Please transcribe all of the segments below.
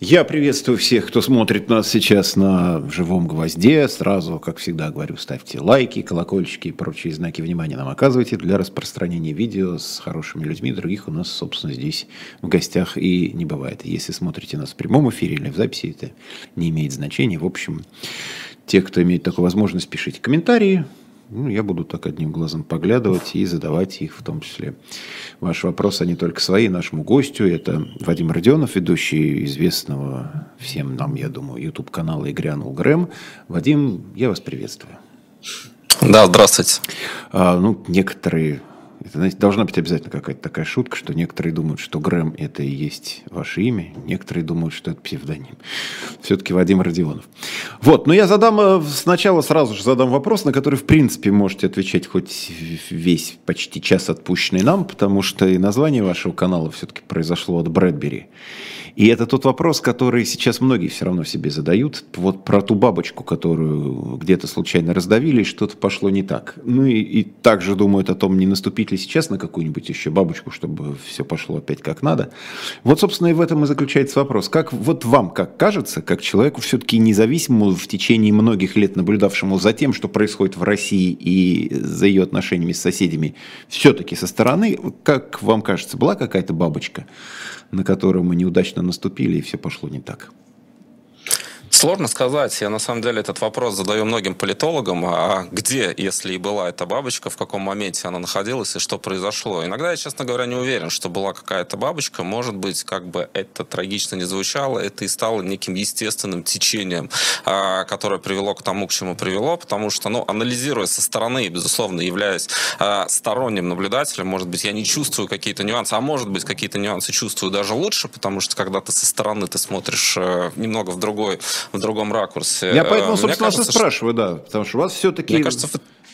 Я приветствую всех, кто смотрит нас сейчас на живом гвозде. Сразу, как всегда говорю, ставьте лайки, колокольчики и прочие знаки внимания нам оказывайте для распространения видео с хорошими людьми. Других у нас, собственно, здесь в гостях и не бывает. Если смотрите нас в прямом эфире или в записи, это не имеет значения. В общем, те, кто имеет такую возможность, пишите комментарии, ну, я буду так одним глазом поглядывать и задавать их в том числе. Ваш вопрос, они только свои, нашему гостю. Это Вадим Родионов, ведущий известного всем нам, я думаю, YouTube-канала «Игрянул Грэм». Вадим, я вас приветствую. Да, здравствуйте. А, ну, некоторые это, знаете, должна быть обязательно какая-то такая шутка, что некоторые думают, что Грэм – это и есть ваше имя, некоторые думают, что это псевдоним. Все-таки Вадим Родионов. Вот, но я задам э, сначала сразу же задам вопрос, на который, в принципе, можете отвечать хоть весь почти час отпущенный нам, потому что и название вашего канала все-таки произошло от Брэдбери. И это тот вопрос, который сейчас многие все равно себе задают. Вот про ту бабочку, которую где-то случайно раздавили, и что-то пошло не так. Ну и, и также думают о том, не наступить ли сейчас на какую-нибудь еще бабочку, чтобы все пошло опять как надо. Вот, собственно, и в этом и заключается вопрос. Как вот вам, как кажется, как человеку все-таки независимому в течение многих лет наблюдавшему за тем, что происходит в России и за ее отношениями с соседями, все-таки со стороны, как вам кажется, была какая-то бабочка? на которую мы неудачно наступили, и все пошло не так. Сложно сказать. Я на самом деле этот вопрос задаю многим политологам. А где, если и была эта бабочка, в каком моменте она находилась и что произошло? Иногда я, честно говоря, не уверен, что была какая-то бабочка. Может быть, как бы это трагично не звучало, это и стало неким естественным течением, а, которое привело к тому, к чему привело. Потому что, ну, анализируя со стороны, безусловно, являясь а, сторонним наблюдателем, может быть, я не чувствую какие-то нюансы, а может быть, какие-то нюансы чувствую даже лучше, потому что когда ты со стороны ты смотришь э, немного в другой в другом ракурсе. Я поэтому, э, собственно, кажется, спрашиваю, да, потому что у вас все-таки... Мне кажется,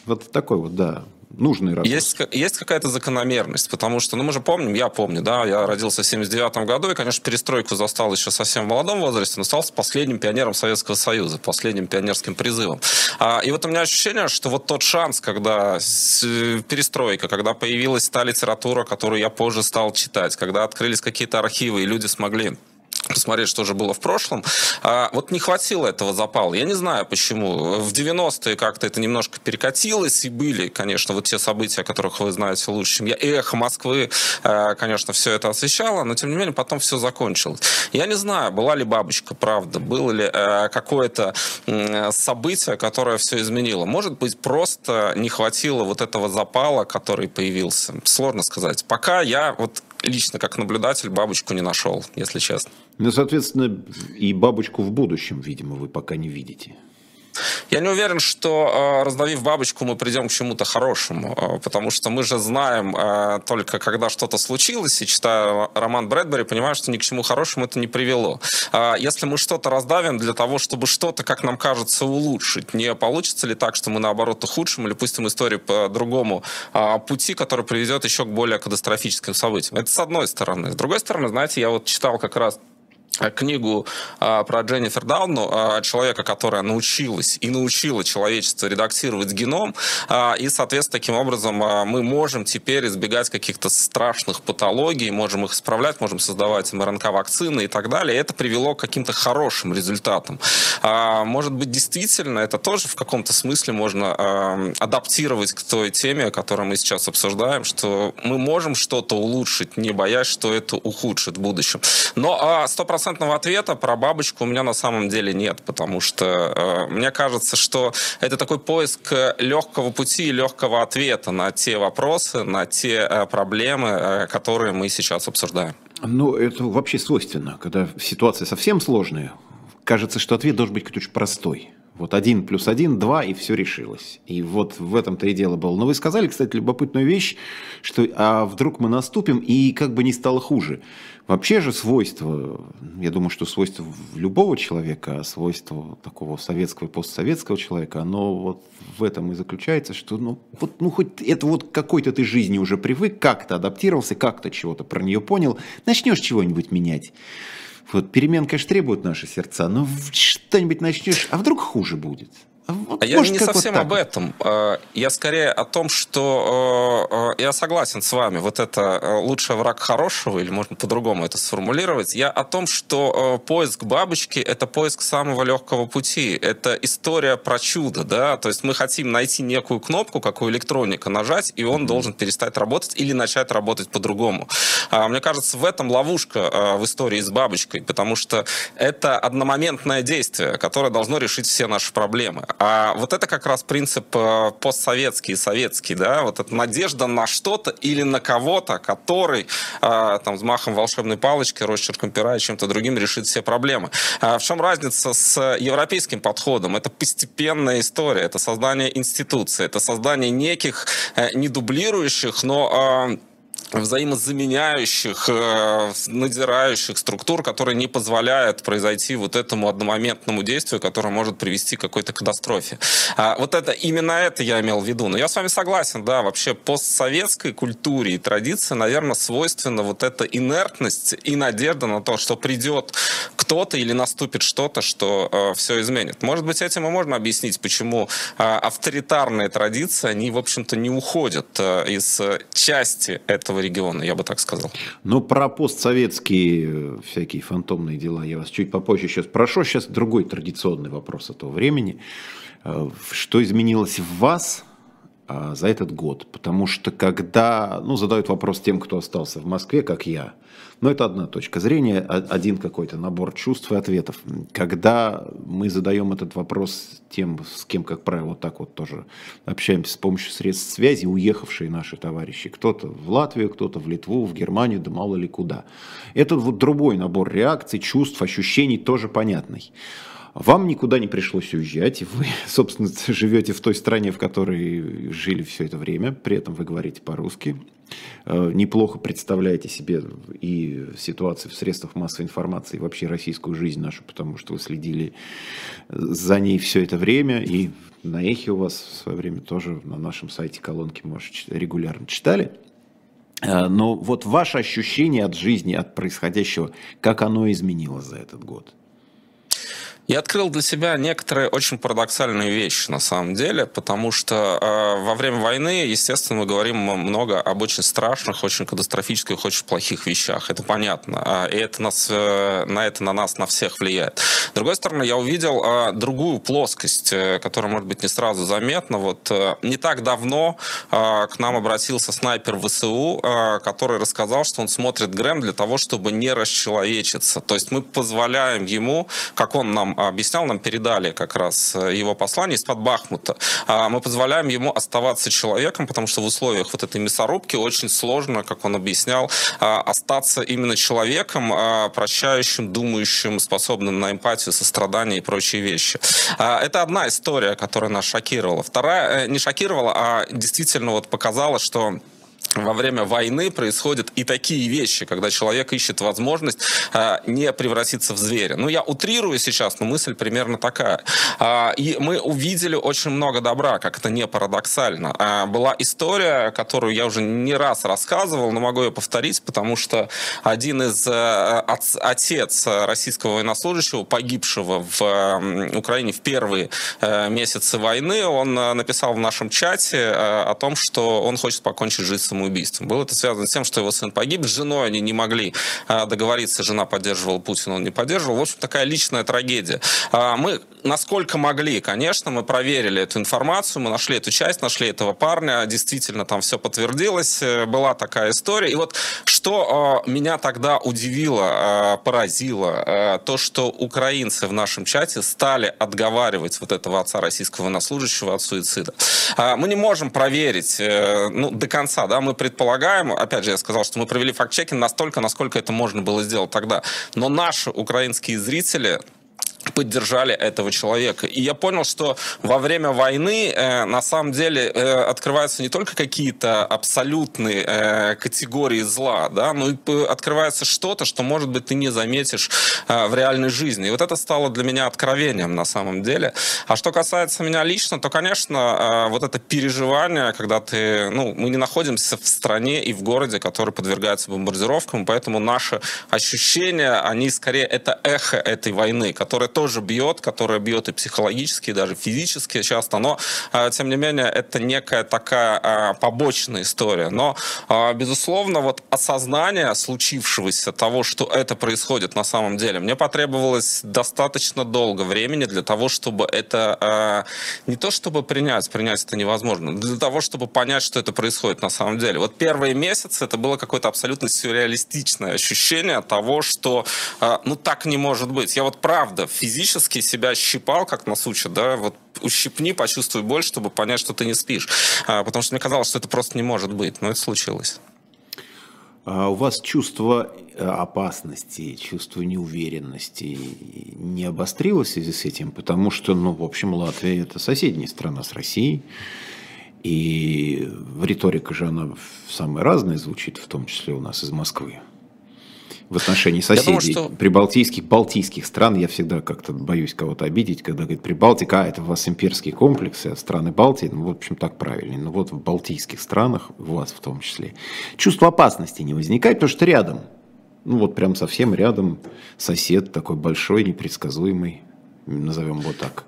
вот такой вот, да, нужный ракурс. Есть, есть какая-то закономерность, потому что, ну, мы же помним, я помню, да, я родился в 79 году, и, конечно, перестройку застал еще совсем в молодом возрасте, но стал последним пионером Советского Союза, последним пионерским призывом. А, и вот у меня ощущение, что вот тот шанс, когда перестройка, когда появилась та литература, которую я позже стал читать, когда открылись какие-то архивы, и люди смогли посмотреть, что же было в прошлом. А, вот не хватило этого запала. Я не знаю, почему. В 90-е как-то это немножко перекатилось, и были, конечно, вот те события, о которых вы знаете лучше, чем я. Эхо Москвы, а, конечно, все это освещало, но, тем не менее, потом все закончилось. Я не знаю, была ли бабочка, правда, было ли а, какое-то событие, которое все изменило. Может быть, просто не хватило вот этого запала, который появился. Сложно сказать. Пока я вот лично как наблюдатель бабочку не нашел, если честно. Ну, соответственно, и бабочку в будущем, видимо, вы пока не видите. Я не уверен, что э, раздавив бабочку, мы придем к чему-то хорошему, э, потому что мы же знаем э, только, когда что-то случилось, и читая роман Брэдбери, понимаю, что ни к чему хорошему это не привело. Если мы что-то раздавим для того, чтобы что-то, как нам кажется, улучшить, не получится ли так, что мы наоборот ухудшим или пустим историю по другому пути, который приведет еще к более катастрофическим событиям? Это с одной стороны. С другой стороны, знаете, я вот читал как раз книгу а, про Дженнифер Дауну, а, человека, которая научилась и научила человечество редактировать геном, и, соответственно, таким образом мы можем теперь избегать каких-то страшных патологий, можем их исправлять, можем создавать МРНК-вакцины и так далее. Это привело к каким-то хорошим результатам. Может быть, действительно, это тоже в каком-то смысле можно адаптировать к той теме, которую мы сейчас обсуждаем, что мы можем что-то улучшить, не боясь, что это ухудшит в будущем. Но сто стопроцентного ответа про бабочку у меня на самом деле нет, потому что э, мне кажется, что это такой поиск легкого пути и легкого ответа на те вопросы, на те э, проблемы, э, которые мы сейчас обсуждаем. Ну, это вообще свойственно, когда ситуация совсем сложная, кажется, что ответ должен быть какой-то очень простой. Вот один плюс один, два, и все решилось. И вот в этом-то и дело было. Но вы сказали, кстати, любопытную вещь, что а вдруг мы наступим, и как бы не стало хуже. Вообще же свойство, я думаю, что свойство любого человека, а свойство такого советского и постсоветского человека, оно вот в этом и заключается, что ну, вот, ну хоть это вот какой-то ты жизни уже привык, как-то адаптировался, как-то чего-то про нее понял, начнешь чего-нибудь менять. Вот перемен, конечно, требуют наши сердца, но что-нибудь начнешь, а вдруг хуже будет? А Вот, я не совсем вот об этом. Э, я скорее о том, что э, э, я согласен с вами. Вот это лучший враг хорошего, или можно по-другому это сформулировать. Я о том, что поиск бабочки — это поиск самого легкого пути. Это история про чудо, да. То есть мы хотим найти некую кнопку, как у электроника, нажать, и он должен перестать работать или начать работать по-другому. А, мне кажется, в этом ловушка в истории с бабочкой, потому что это одномоментное действие, которое должно решить все наши проблемы. А вот это как раз принцип э, постсоветский, советский, да, вот эта надежда на что-то или на кого-то, который э, там с махом волшебной палочки, росчерком пера и чем-то другим решит все проблемы. А в чем разница с европейским подходом? Это постепенная история, это создание институций, это создание неких э, не дублирующих, но взаимозаменяющих, э, надирающих структур, которые не позволяют произойти вот этому одномоментному действию, которое может привести к какой-то катастрофе. А вот это, именно это я имел в виду. Но я с вами согласен, да, вообще постсоветской культуре и традиции, наверное, свойственна вот эта инертность и надежда на то, что придет кто-то или наступит что-то, что э, все изменит. Может быть, этим и можно объяснить, почему э, авторитарные традиции, они, в общем-то, не уходят э, из части этого региона, я бы так сказал. Ну, про постсоветские э, всякие фантомные дела я вас чуть попозже сейчас прошу. Сейчас другой традиционный вопрос этого времени. Э, что изменилось в вас за этот год? Потому что когда, ну, задают вопрос тем, кто остался в Москве, как я, но это одна точка зрения, один какой-то набор чувств и ответов. Когда мы задаем этот вопрос тем, с кем, как правило, вот так вот тоже общаемся с помощью средств связи, уехавшие наши товарищи, кто-то в Латвию, кто-то в Литву, в Германию, да мало ли куда. Это вот другой набор реакций, чувств, ощущений тоже понятный. Вам никуда не пришлось уезжать, вы, собственно, живете в той стране, в которой жили все это время, при этом вы говорите по-русски, Э, неплохо представляете себе и ситуацию в средствах массовой информации, и вообще российскую жизнь нашу, потому что вы следили за ней все это время, и на эхе у вас в свое время тоже на нашем сайте колонки, может, регулярно читали. Э, но вот ваше ощущение от жизни, от происходящего, как оно изменилось за этот год – я открыл для себя некоторые очень парадоксальные вещи на самом деле, потому что э, во время войны, естественно, мы говорим много об очень страшных, очень катастрофических, очень плохих вещах. Это понятно. Э, и это нас, э, на это на нас, на всех влияет. С другой стороны, я увидел э, другую плоскость, э, которая, может быть, не сразу заметна. Вот э, не так давно э, к нам обратился снайпер ВСУ, э, который рассказал, что он смотрит Грэм для того, чтобы не расчеловечиться. То есть мы позволяем ему, как он нам объяснял, нам передали как раз э, его послание из-под Бахмута. А, мы позволяем ему оставаться человеком, потому что в условиях вот этой мясорубки очень сложно, как он объяснял, а, остаться именно человеком, а, прощающим, думающим, способным на эмпатию, сострадание и прочие вещи. Это одна история, которая нас шокировала. Вторая э, не шокировала, а действительно вот показала, что во время войны происходят и такие вещи, когда человек ищет возможность э, не превратиться в зверя. Ну, я утрирую сейчас, но мысль примерно такая. Э, и мы увидели очень много добра, как это не парадоксально. Э, была история, которую я уже не раз рассказывал, но могу ее повторить, потому что один из э, отец российского военнослужащего, погибшего в э, Украине в первые э, месяцы войны, он э, написал в нашем чате э, о том, что он хочет покончить жизнь самоубийством самоубийством. Было это связано с тем, что его сын погиб, с женой они не могли а, договориться, жена поддерживала Путина, он не поддерживал. В общем, такая личная трагедия. А, мы, насколько могли, конечно, мы проверили эту информацию, мы нашли эту часть, нашли этого парня, действительно там все подтвердилось, э, была такая история. И вот что а, меня тогда удивило, поразило, то, что украинцы в нашем чате стали отговаривать вот этого отца российского военнослужащего от суицида. Мы не можем проверить э, ну, до конца, да, мы мы предполагаем, опять же, я сказал, что мы провели факт-чекинг настолько, насколько это можно было сделать тогда. Но наши украинские зрители поддержали этого человека. И я понял, что во время войны э, на самом деле э, открываются не только какие-то абсолютные э, категории зла, да, но и открывается что-то, что, может быть, ты не заметишь э, в реальной жизни. И вот это стало для меня откровением на самом деле. А что касается меня лично, то, конечно, э, вот это переживание, когда ты, ну, мы не находимся в стране и в городе, который подвергается бомбардировкам, поэтому наши ощущения, они скорее это эхо этой войны, которая тоже бьет, которое бьет и психологически, и даже физически часто, но, тем не менее, это некая такая побочная история. Но, безусловно, вот осознание случившегося, того, что это происходит на самом деле, мне потребовалось достаточно долго времени для того, чтобы это не то чтобы принять, принять это невозможно, для того, чтобы понять, что это происходит на самом деле. Вот первые месяцы это было какое-то абсолютно сюрреалистичное ощущение того, что ну так не может быть. Я вот правда физически себя щипал, как нас учат, да, вот ущипни, почувствуй боль, чтобы понять, что ты не спишь. Потому что мне казалось, что это просто не может быть, но это случилось. А у вас чувство э, опасности, чувство неуверенности не обострилось в связи с этим? Потому что, ну, в общем, Латвия – это соседняя страна с Россией. И риторика же она самая разная звучит, в том числе у нас из Москвы в отношении соседей. Думаю, что... Прибалтийских, балтийских стран я всегда как-то боюсь кого-то обидеть, когда говорит Прибалтика, а это у вас имперские комплексы, а страны Балтии, ну, в общем, так правильнее. Но вот в балтийских странах, у вас в том числе, чувство опасности не возникает, потому что рядом, ну вот прям совсем рядом сосед такой большой, непредсказуемый, назовем его так.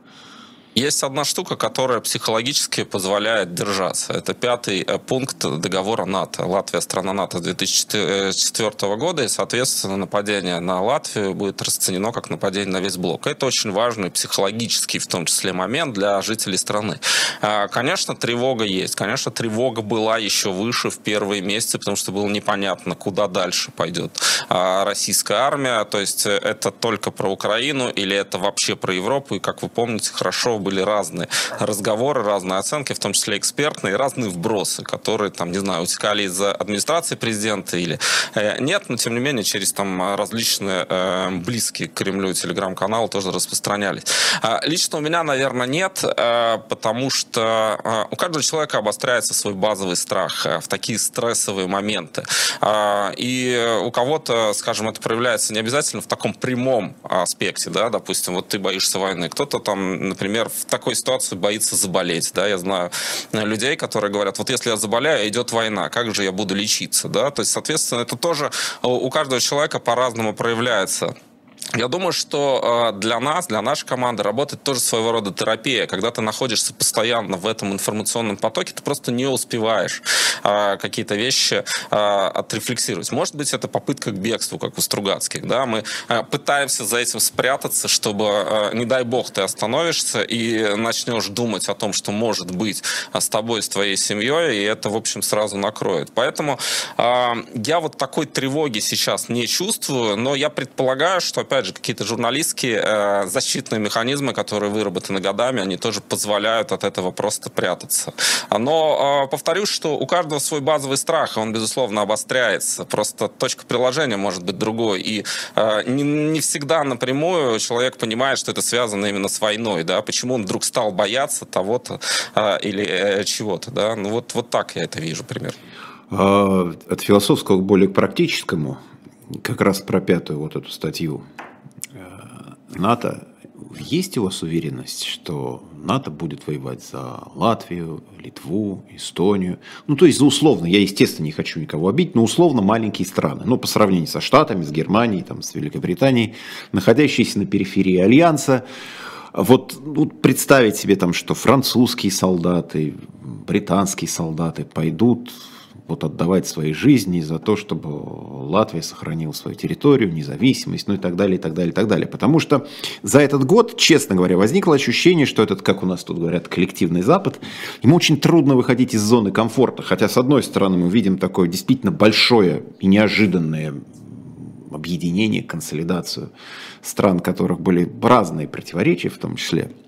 Есть одна штука, которая психологически позволяет держаться. Это пятый э, пункт договора НАТО. Латвия страна НАТО 2004 года, и, соответственно, нападение на Латвию будет расценено как нападение на весь блок. Это очень важный психологический, в том числе, момент для жителей страны. А, конечно, тревога есть. Конечно, тревога была еще выше в первые месяцы, потому что было непонятно, куда дальше пойдет а, российская армия. То есть э, это только про Украину или это вообще про Европу. И, как вы помните, хорошо были разные разговоры, разные оценки, в том числе экспертные, разные вбросы, которые, там, не знаю, утекали из администрации президента или э, нет, но, тем не менее, через там различные э, близкие к Кремлю телеграм-каналы тоже распространялись. А, лично у меня, наверное, нет, э, потому что э, у каждого человека обостряется свой базовый страх э, в такие стрессовые моменты. А, и у кого-то, скажем, это проявляется не обязательно в таком прямом аспекте, да, допустим, вот ты боишься войны, кто-то там, например, в такой ситуации боится заболеть, да, я знаю людей, которые говорят, вот если я заболею, идет война, как же я буду лечиться, да, то есть, соответственно, это тоже у каждого человека по-разному проявляется. Я думаю, что э, для нас, для нашей команды работает тоже своего рода терапия. Когда ты находишься постоянно в этом информационном потоке, ты просто не успеваешь э, какие-то вещи э, отрефлексировать. Может быть, это попытка к бегству, как у Стругацких. Да? Мы пытаемся за этим спрятаться, чтобы, не дай бог, ты остановишься и начнешь думать о том, что может быть с тобой, с твоей семьей, и это, в общем, сразу накроет. Поэтому я вот такой тревоги сейчас не чувствую, но я предполагаю, что, опять опять же, какие-то журналистские э, защитные механизмы, которые выработаны годами, они тоже позволяют от этого просто прятаться. Но э, повторюсь, что у каждого свой базовый страх, он, безусловно, обостряется. Просто точка приложения может быть другой. И э, не, всегда напрямую человек понимает, что это связано именно с войной. Да? Почему он вдруг стал бояться того-то э, или чего-то. Да? Ну вот, вот так я это вижу примерно. А, от философского к более практическому, как раз про пятую вот эту статью НАТО, есть у вас уверенность, что НАТО будет воевать за Латвию, Литву, Эстонию? Ну, то есть за условно, я, естественно, не хочу никого обидеть, но условно маленькие страны. Ну, по сравнению со Штатами, с Германией, там, с Великобританией, находящиеся на периферии Альянса. Вот ну, представить себе там, что французские солдаты, британские солдаты пойдут вот отдавать свои жизни за то, чтобы Латвия сохранила свою территорию, независимость, ну и так далее, и так далее, и так далее. Потому что за этот год, честно говоря, возникло ощущение, что этот, как у нас тут говорят, коллективный Запад, ему очень трудно выходить из зоны комфорта. Хотя, с одной стороны, мы видим такое действительно большое и неожиданное объединение, консолидацию стран, которых были разные противоречия в том числе –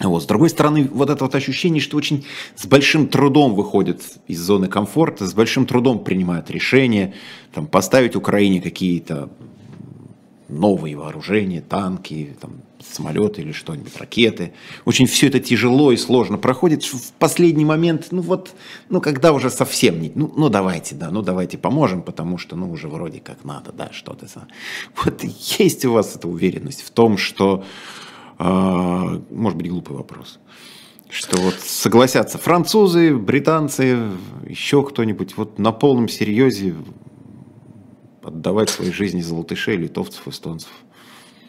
вот. С другой стороны, вот это вот ощущение, что очень с большим трудом выходят из зоны комфорта, с большим трудом принимают решения, там, поставить Украине какие-то новые вооружения, танки, там, самолеты или что-нибудь, ракеты. Очень все это тяжело и сложно проходит. В последний момент, ну вот, ну когда уже совсем не, ну, ну давайте, да, ну давайте поможем, потому что, ну уже вроде как надо, да, что-то. Вот есть у вас эта уверенность в том, что может быть, глупый вопрос. Что вот согласятся французы, британцы, еще кто-нибудь вот на полном серьезе отдавать свои жизни за латышей, литовцев, эстонцев.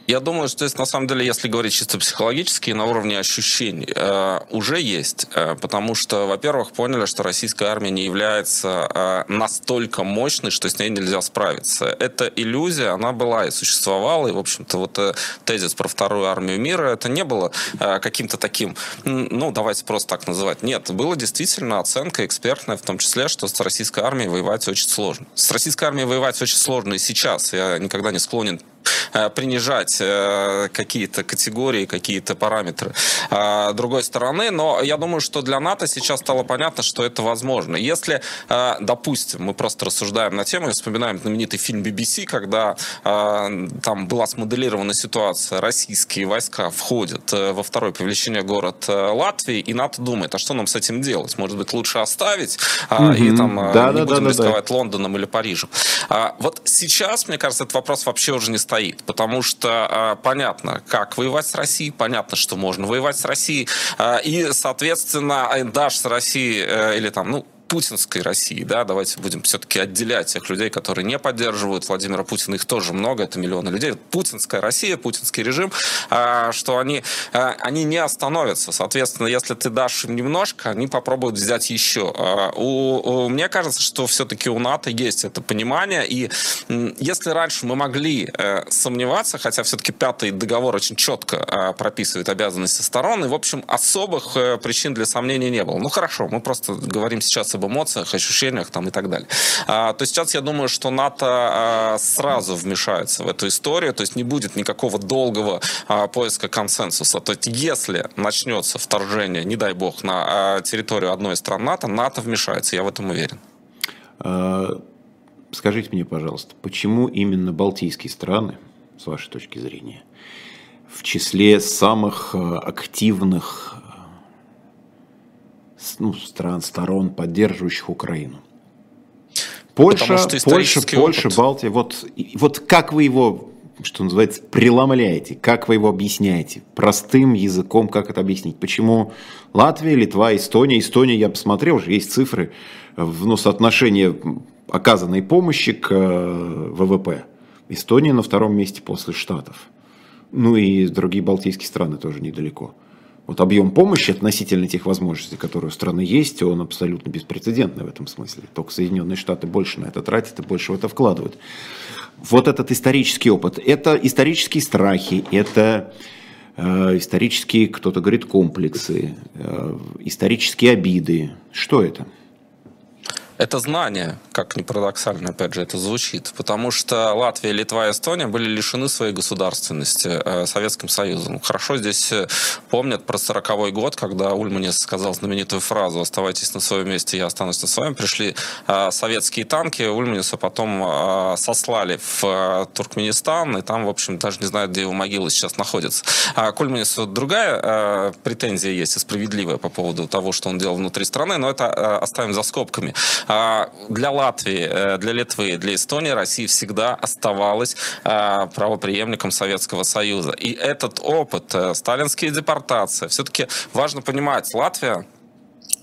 Я думаю, что здесь, на самом деле, если говорить чисто психологически, на уровне ощущений, э, уже есть. Э, потому что, во-первых, поняли, что российская армия не является э, настолько мощной, что с ней нельзя справиться. Эта иллюзия, она была и существовала. И, в общем-то, вот э, тезис про вторую армию мира, это не было э, каким-то таким, ну, давайте просто так называть. Нет, было действительно оценка экспертная, в том числе, что с российской армией воевать очень сложно. С российской армией воевать очень сложно и сейчас. Я никогда не склонен принижать э, какие-то категории, какие-то параметры э, другой стороны. Но я думаю, что для НАТО сейчас стало понятно, что это возможно. Если, допустим, мы просто рассуждаем на тему и вспоминаем знаменитый фильм BBC, когда там была смоделирована ситуация, российские войска входят во второй по величине город Латвии, и НАТО думает, а что нам с этим делать? Может быть, лучше оставить mm-hmm. и там да, не да, будем да, рисковать да. Лондоном или Парижем. Вот сейчас, мне кажется, этот вопрос вообще уже не стоит стоит, потому что э, понятно, как воевать с Россией, понятно, что можно воевать с Россией, э, и, соответственно, даже с Россией э, или там, ну, путинской России, да, давайте будем все-таки отделять тех людей, которые не поддерживают Владимира Путина, их тоже много, это миллионы людей. Путинская Россия, путинский режим, а, что они, а, они не остановятся. Соответственно, если ты дашь им немножко, они попробуют взять еще. А, у, у, мне кажется, что все-таки у НАТО есть это понимание, и если раньше мы могли э, сомневаться, хотя все-таки пятый договор очень четко прописывает обязанности сторон, и, в общем, особых э, причин для сомнений не было. Ну, хорошо, мы просто говорим сейчас об эмоциях, ощущениях там и так далее. А, то сейчас я думаю, что НАТО а, сразу вмешается в эту историю, то есть не будет никакого долгого а, поиска консенсуса. То есть если начнется вторжение, не дай бог, на а, территорию одной из стран НАТО, НАТО вмешается, я в этом уверен. А, скажите мне, пожалуйста, почему именно балтийские страны, с вашей точки зрения, в числе самых а, активных ну, стран, сторон, поддерживающих Украину. Польша, Польша, Польша, Балтия. Вот, вот как вы его, что называется, преломляете, как вы его объясняете? Простым языком, как это объяснить? Почему Латвия, Литва, Эстония? Эстония, я посмотрел, уже есть цифры, ну, соотношение оказанной помощи к э, ВВП. Эстония на втором месте после Штатов. Ну и другие балтийские страны тоже недалеко вот объем помощи относительно тех возможностей, которые у страны есть, он абсолютно беспрецедентный в этом смысле. Только Соединенные Штаты больше на это тратят и больше в это вкладывают. Вот этот исторический опыт, это исторические страхи, это э, исторические, кто-то говорит, комплексы, э, исторические обиды. Что это? Это знание, как ни парадоксально, опять же, это звучит. Потому что Латвия, Литва и Эстония были лишены своей государственности э, Советским Союзом. Хорошо здесь э, помнят про 40 год, когда Ульманис сказал знаменитую фразу «Оставайтесь на своем месте, я останусь на своем». Пришли э, советские танки, Ульманиса потом сослали в Туркменистан, и там, в общем, даже не знают, где его могила сейчас находится. А к Ульманису другая претензия есть, и справедливая по поводу того, что он делал внутри страны, но это оставим за скобками. А, для Латвии, э, для Литвы, для Эстонии Россия всегда оставалась а, правоприемником Советского Союза. И этот опыт, э, сталинские депортации, все-таки важно понимать, Латвия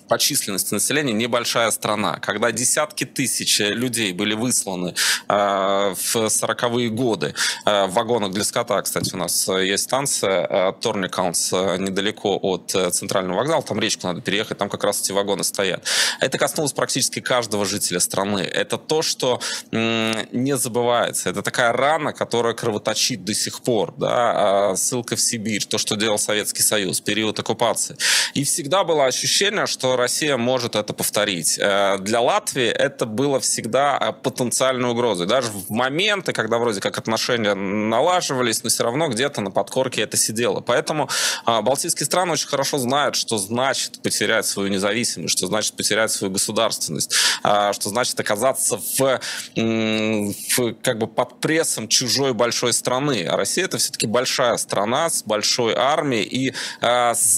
по численности населения небольшая страна. Когда десятки тысяч людей были высланы э, в 40-е годы э, в вагонах для скота, кстати, у нас есть станция э, Торникаунс э, недалеко от э, центрального вокзала, там речку надо переехать, там как раз эти вагоны стоят. Это коснулось практически каждого жителя страны. Это то, что э, не забывается. Это такая рана, которая кровоточит до сих пор. Да? Э, ссылка в Сибирь, то, что делал Советский Союз, период оккупации. И всегда было ощущение, что Россия может это повторить. Э, для Латвии это было всегда э, потенциальной угрозой. Даже в моменты, когда вроде как отношения налаживались, но все равно где-то на подкорке это сидело. Поэтому э, балтийские страны очень хорошо знают, что значит потерять свою независимость, что значит потерять свою государственность, что значит оказаться в, в как бы под прессом чужой большой страны. А Россия это все-таки большая страна с большой армией и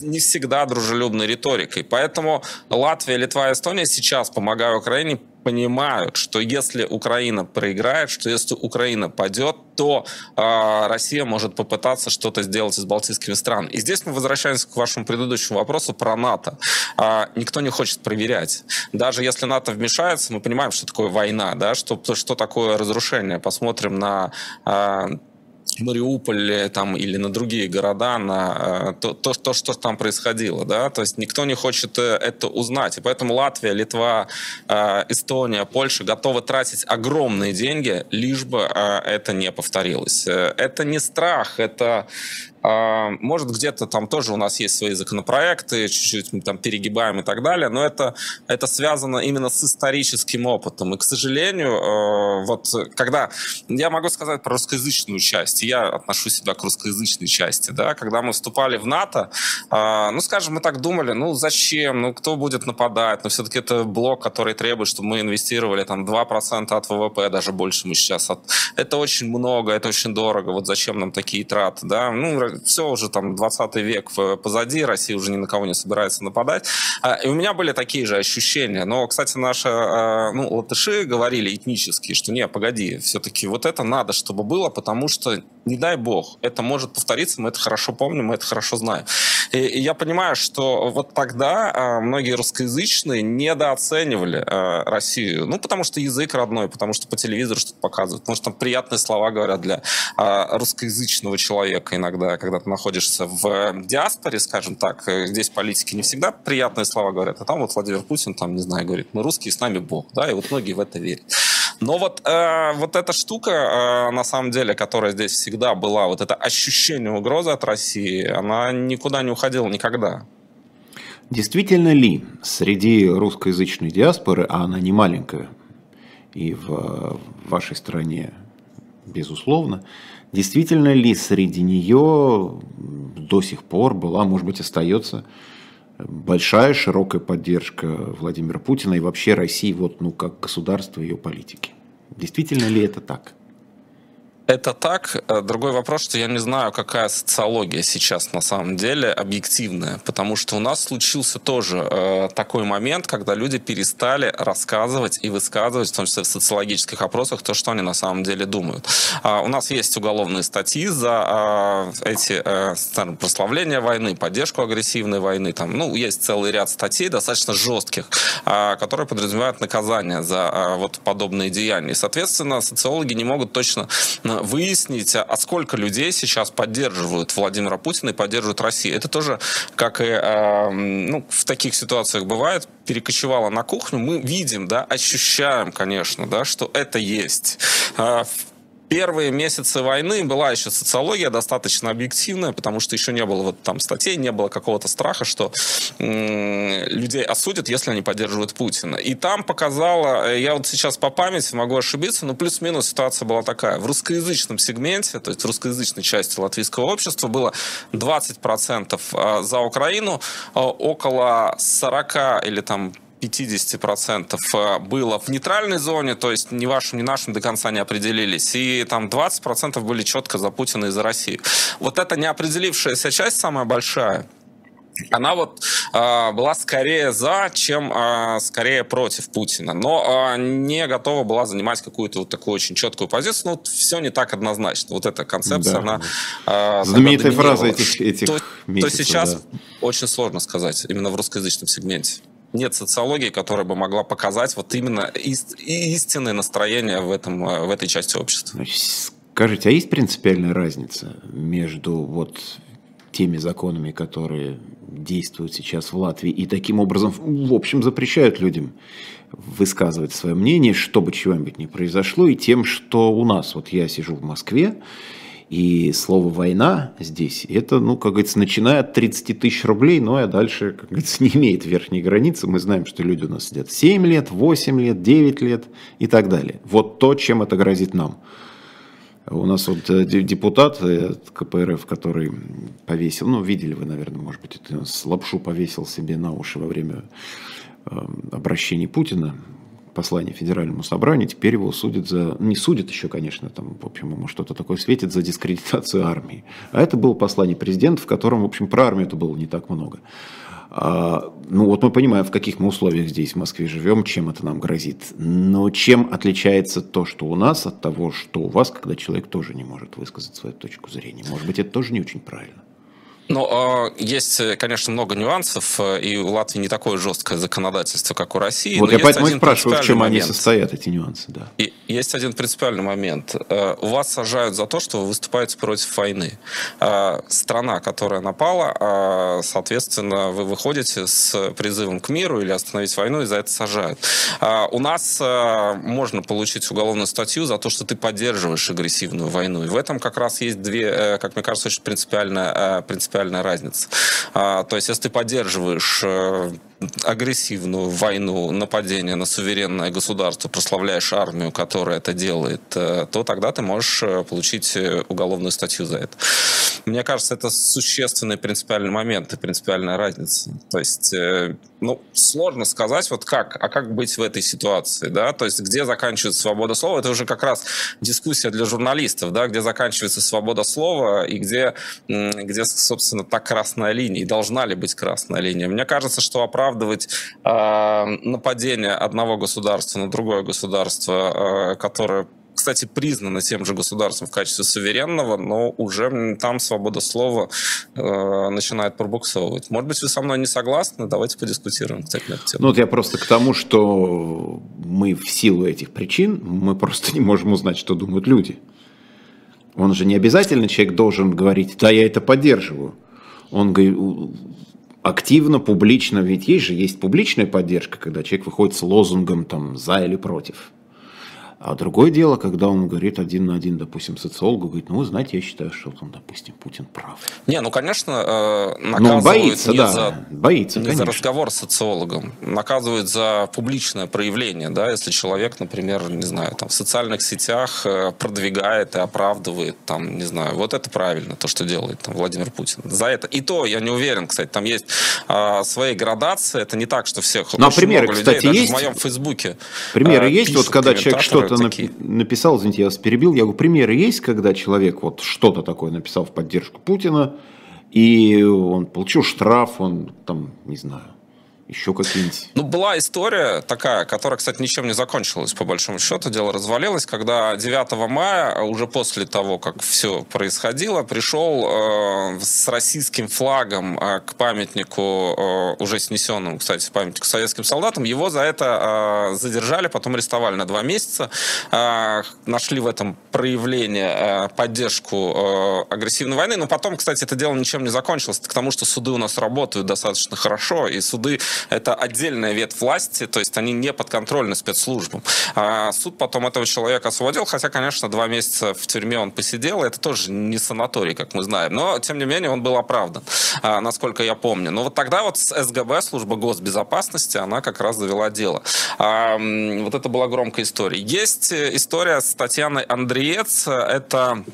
не всегда дружелюбной риторикой. Поэтому Латвия, Литва Эстония сейчас, помогая Украине, понимают, что если Украина проиграет, что если Украина падет, то э, Россия может попытаться что-то сделать с балтийскими странами. И здесь мы возвращаемся к вашему предыдущему вопросу про НАТО. Э, никто не хочет проверять. Даже если НАТО вмешается, мы понимаем, что такое война, да, что, что такое разрушение. Посмотрим на э, Мариуполь там, или на другие города, на то, то, то, что там происходило. Да? То есть никто не хочет это узнать. И поэтому Латвия, Литва, Эстония, Польша готовы тратить огромные деньги, лишь бы это не повторилось. Это не страх, это может, где-то там тоже у нас есть свои законопроекты, чуть-чуть мы там перегибаем и так далее, но это, это связано именно с историческим опытом. И, к сожалению, э, вот когда... Я могу сказать про русскоязычную часть, я отношу себя к русскоязычной части, да, когда мы вступали в НАТО, а, ну, скажем, мы так думали, ну, зачем, ну, кто будет нападать, но все-таки это блок, который требует, чтобы мы инвестировали там 2% от ВВП, даже больше мы сейчас. От... Это очень много, это очень дорого, вот зачем нам такие траты, да, ну, все уже там 20 век позади, Россия уже ни на кого не собирается нападать. А, и у меня были такие же ощущения. Но, кстати, наши а, ну, латыши говорили этнические, что не, погоди, все-таки вот это надо, чтобы было, потому что, не дай бог, это может повториться, мы это хорошо помним, мы это хорошо знаем. И, и я понимаю, что вот тогда а, многие русскоязычные недооценивали Россию. Ну, потому что язык родной, потому что по телевизору что-то показывают, потому что там приятные слова говорят для русскоязычного человека иногда, когда ты находишься в диаспоре, скажем так, э, здесь политики не всегда приятные слова говорят, а там вот Владимир Путин, там, не знаю, говорит, мы русские, с нами Бог, да, и вот многие в это верят. Но вот, э, вот эта штука, э, на самом деле, которая здесь всегда была, вот это ощущение угрозы от России, она никуда не уходила никогда. Действительно ли среди русскоязычной диаспоры, а она не маленькая, и в вашей стране, безусловно, Действительно ли среди нее до сих пор была, может быть, остается большая, широкая поддержка Владимира Путина и вообще России вот, ну, как государства ее политики? Действительно ли это так? Это так. Э, другой вопрос, что я не знаю, какая социология сейчас на самом деле объективная, потому что у нас случился тоже э, такой момент, когда люди перестали рассказывать и высказывать, в том числе в социологических опросах, то, что они на самом деле думают. А у нас есть уголовные статьи за э, эти э, прославления войны, поддержку агрессивной войны. Там, ну, есть целый ряд статей достаточно жестких, э, которые подразумевают наказание за э, вот подобные деяния. И, соответственно, социологи не могут точно выяснить, а сколько людей сейчас поддерживают Владимира Путина и поддерживают Россию. Это тоже, как и э, ну, в таких ситуациях бывает, перекочевало на кухню. Мы видим, да, ощущаем, конечно, да, что это есть. Первые месяцы войны была еще социология достаточно объективная, потому что еще не было вот там статей, не было какого-то страха, что людей осудят, если они поддерживают Путина. И там показала, э, я вот сейчас по памяти могу ошибиться, но плюс-минус ситуация была такая. В русскоязычном сегменте, то есть в русскоязычной части латвийского общества было 20% а, за Украину, а, около 40 или там 50% э, было в нейтральной зоне, то есть ни вашим, ни нашим до конца не определились. И там 20% были четко за Путина и за Россию. Вот эта неопределившаяся часть самая большая, она вот э, была скорее за, чем э, скорее против Путина, но э, не готова была занимать какую-то вот такую очень четкую позицию. Ну, вот все не так однозначно. Вот эта концепция, да. она... Э, Знаменитая фраза этих, этих то, месяцев, то сейчас да. очень сложно сказать, именно в русскоязычном сегменте нет социологии, которая бы могла показать вот именно ист, истинное настроение в, этом, в этой части общества. Скажите, а есть принципиальная разница между вот теми законами, которые действуют сейчас в Латвии, и таким образом, в общем, запрещают людям высказывать свое мнение, чтобы чего-нибудь не произошло, и тем, что у нас, вот я сижу в Москве, и слово «война» здесь, это, ну, как говорится, начиная от 30 тысяч рублей, но а дальше, как говорится, не имеет верхней границы. Мы знаем, что люди у нас сидят 7 лет, 8 лет, 9 лет и так далее. Вот то, чем это грозит нам. У нас вот э, депутат э, КПРФ, который повесил, ну, видели вы, наверное, может быть, это лапшу повесил себе на уши во время э, обращения Путина послание Федеральному собранию, теперь его судят за... Не судят еще, конечно, там, в общем, ему что-то такое светит за дискредитацию армии. А это было послание президента, в котором, в общем, про армию это было не так много. А, ну вот мы понимаем, в каких мы условиях здесь в Москве живем, чем это нам грозит. Но чем отличается то, что у нас, от того, что у вас, когда человек тоже не может высказать свою точку зрения? Может быть, это тоже не очень правильно? Но э, есть, конечно, много нюансов, э, и у Латвии не такое жесткое законодательство, как у России. Вот я поэтому и спрашиваю, в чем момент. они состоят, эти нюансы. Да. И есть один принципиальный момент. Э, у вас сажают за то, что вы выступаете против войны. Э, страна, которая напала, э, соответственно, вы выходите с призывом к миру или остановить войну, и за это сажают. Э, у нас э, можно получить уголовную статью за то, что ты поддерживаешь агрессивную войну. И в этом как раз есть две, э, как мне кажется, очень принципиальная, э, принципиальная разница. А, то есть, если ты поддерживаешь э, агрессивную войну, нападение на суверенное государство, прославляешь армию, которая это делает, э, то тогда ты можешь э, получить уголовную статью за это. Мне кажется, это существенный принципиальный момент и принципиальная разница. То есть, ну, сложно сказать, вот как, а как быть в этой ситуации, да, то есть где заканчивается свобода слова, это уже как раз дискуссия для журналистов, да, где заканчивается свобода слова и где, где собственно, та красная линия, и должна ли быть красная линия. Мне кажется, что оправдывать э, нападение одного государства на другое государство, э, которое кстати, признано тем же государством в качестве суверенного, но уже там свобода слова э, начинает пробуксовывать. Может быть, вы со мной не согласны? Давайте подискутируем, кстати, на эту тему. Ну, вот я просто к тому, что мы в силу этих причин, мы просто не можем узнать, что думают люди. Он же не обязательно человек должен говорить, да, я это поддерживаю. Он говорит, активно, публично, ведь есть же есть публичная поддержка, когда человек выходит с лозунгом там за или против. А другое дело, когда он говорит один на один, допустим, социологу, говорит, ну, вы знаете, я считаю, что, там, допустим, Путин прав. Не, ну, конечно, э, наказывают Но он боится, не, да, за, боится, не за разговор с социологом, наказывают за публичное проявление, да, если человек, например, не знаю, там, в социальных сетях э, продвигает и оправдывает, там, не знаю, вот это правильно, то, что делает там, Владимир Путин. За это. И то, я не уверен, кстати, там есть э, свои градации, это не так, что всех, ну, а примеры, много кстати, людей, есть? в моем Фейсбуке Примеры э, есть, вот когда человек что что-то такие. написал, извините, я вас перебил. Я говорю, примеры есть, когда человек вот что-то такое написал в поддержку Путина, и он получил штраф, он там, не знаю, еще какие-нибудь? Ну, была история такая, которая, кстати, ничем не закончилась, по большому счету. Дело развалилось, когда 9 мая, уже после того, как все происходило, пришел э, с российским флагом э, к памятнику, э, уже снесенному, кстати, памятнику советским солдатам. Его за это э, задержали, потом арестовали на два месяца. Э, нашли в этом проявление, э, поддержку э, агрессивной войны. Но потом, кстати, это дело ничем не закончилось, к тому, что суды у нас работают достаточно хорошо, и суды это отдельная ветвь власти, то есть они не подконтрольны спецслужбам. А суд потом этого человека освободил, хотя, конечно, два месяца в тюрьме он посидел, это тоже не санаторий, как мы знаем, но, тем не менее, он был оправдан, а, насколько я помню. Но вот тогда вот СГБ, служба госбезопасности, она как раз завела дело. А, вот это была громкая история. Есть история с Татьяной Андреец, это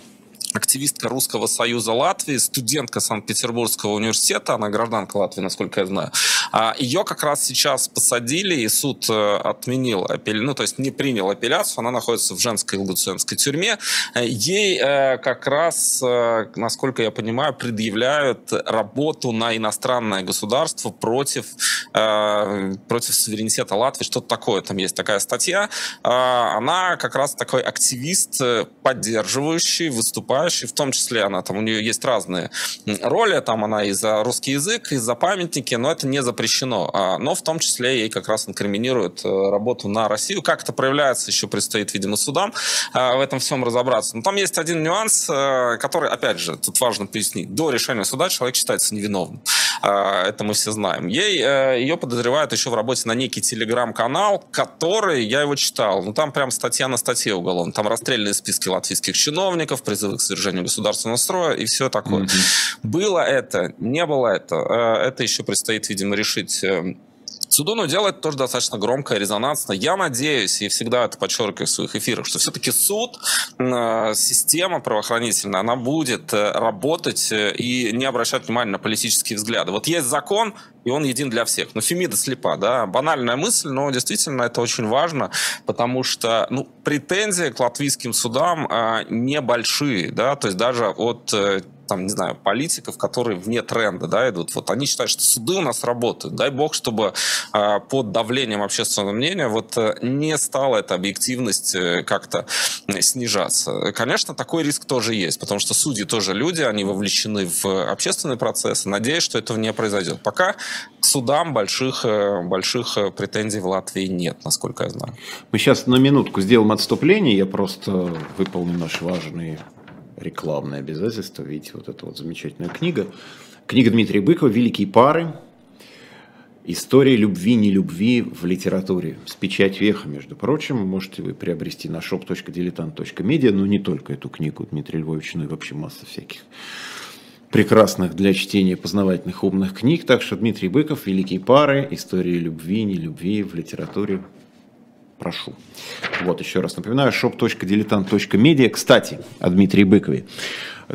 активистка Русского Союза Латвии, студентка Санкт-Петербургского университета, она гражданка Латвии, насколько я знаю. А, Ее как раз сейчас посадили, и суд э, отменил, ну, то есть не принял апелляцию, она находится в женской Илгуценской тюрьме. Ей э, как раз, э, насколько я понимаю, предъявляют работу на иностранное государство против, против суверенитета Латвии, что-то такое, там есть такая статья. А, она как раз такой активист, поддерживающий, выступающий выступающий, в том числе она там, у нее есть разные роли, там она и за русский язык, и за памятники, но это не запрещено. А, но в том числе ей как раз инкриминируют э, работу на Россию. Как это проявляется, еще предстоит, видимо, судам э, в этом всем разобраться. Но там есть один нюанс, э, который, опять же, тут важно пояснить. До решения суда человек считается невиновным. Это мы все знаем. Ей, ее подозревают еще в работе на некий телеграм-канал, который, я его читал, ну там прям статья на статье уголовная. Там расстрельные списки латвийских чиновников, призывы к свержению государственного строя и все такое. Mm-hmm. Было это, не было это. Э, это еще предстоит, видимо, решить э, суду, но делает тоже достаточно громко и резонансно. Я надеюсь, и всегда это подчеркиваю в своих эфирах, что все-таки суд, э, система правоохранительная, она будет работать и не обращать внимания на политические взгляды. Вот есть закон, и он един для всех. Но Фемида слепа, да, банальная мысль, но действительно это очень важно, потому что, ну, претензии к латвийским судам а, небольшие, да, то есть даже от там, не знаю, политиков, которые вне тренда, да, идут. Вот они считают, что суды у нас работают. Дай бог, чтобы э, под давлением общественного мнения вот э, не стала эта объективность э, как-то снижаться. Конечно, такой риск тоже есть, потому что судьи тоже люди, они вовлечены в общественный процесс. Надеюсь, что этого не произойдет. Пока судам больших, э, больших э, претензий в Латвии нет, насколько я знаю. Мы сейчас на минутку сделаем отступление. Я просто выполню наши важные рекламные обязательства. Видите, вот эта вот замечательная книга. Книга Дмитрия Быкова «Великие пары. История любви, не любви в литературе. С печать веха, между прочим. Можете вы приобрести на shop.diletant.media, но не только эту книгу Дмитрия Львовича, но и вообще масса всяких прекрасных для чтения познавательных умных книг. Так что Дмитрий Быков, «Великие пары. История любви, не любви в литературе прошу. Вот еще раз напоминаю, shop.diletant.media. Кстати, о Дмитрии Быкове.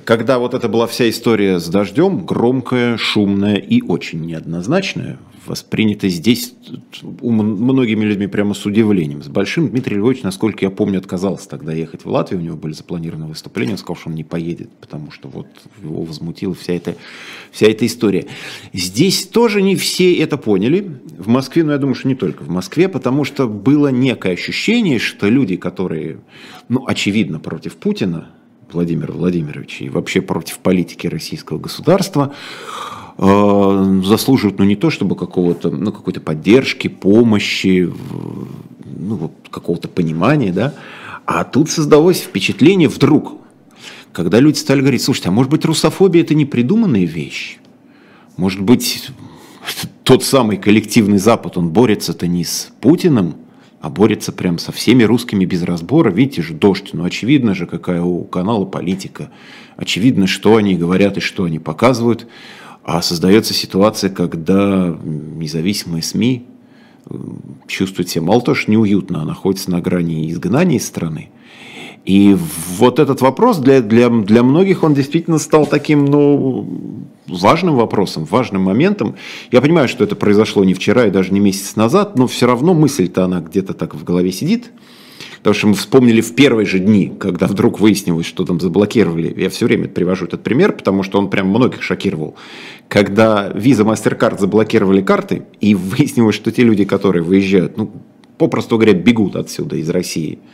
Когда вот это была вся история с дождем, громкая, шумная и очень неоднозначная, воспринято здесь многими людьми прямо с удивлением. С большим Дмитрий Львович, насколько я помню, отказался тогда ехать в Латвию, у него были запланированы выступления, он сказал, что он не поедет, потому что вот его возмутила вся эта, вся эта история. Здесь тоже не все это поняли. В Москве, но ну, я думаю, что не только в Москве, потому что было некое ощущение, что люди, которые, ну, очевидно, против Путина, Владимира Владимировича и вообще против политики российского государства, заслуживают, ну, не то чтобы какого-то, ну, какой-то поддержки, помощи, ну, вот, какого-то понимания, да, а тут создалось впечатление вдруг, когда люди стали говорить, слушайте, а может быть русофобия это не придуманная вещь? Может быть тот самый коллективный Запад, он борется-то не с Путиным, а борется прям со всеми русскими без разбора. Видите же, дождь, ну очевидно же, какая у канала политика. Очевидно, что они говорят и что они показывают. А создается ситуация, когда независимые СМИ чувствуют себя мало того, что неуютно, а находятся на грани изгнания из страны. И вот этот вопрос для, для, для многих, он действительно стал таким, ну, важным вопросом, важным моментом. Я понимаю, что это произошло не вчера и даже не месяц назад, но все равно мысль-то она где-то так в голове сидит. Потому что мы вспомнили в первые же дни, когда вдруг выяснилось, что там заблокировали. Я все время привожу этот пример, потому что он прям многих шокировал. Когда Visa, MasterCard заблокировали карты, и выяснилось, что те люди, которые выезжают, ну, попросту говоря, бегут отсюда, из России –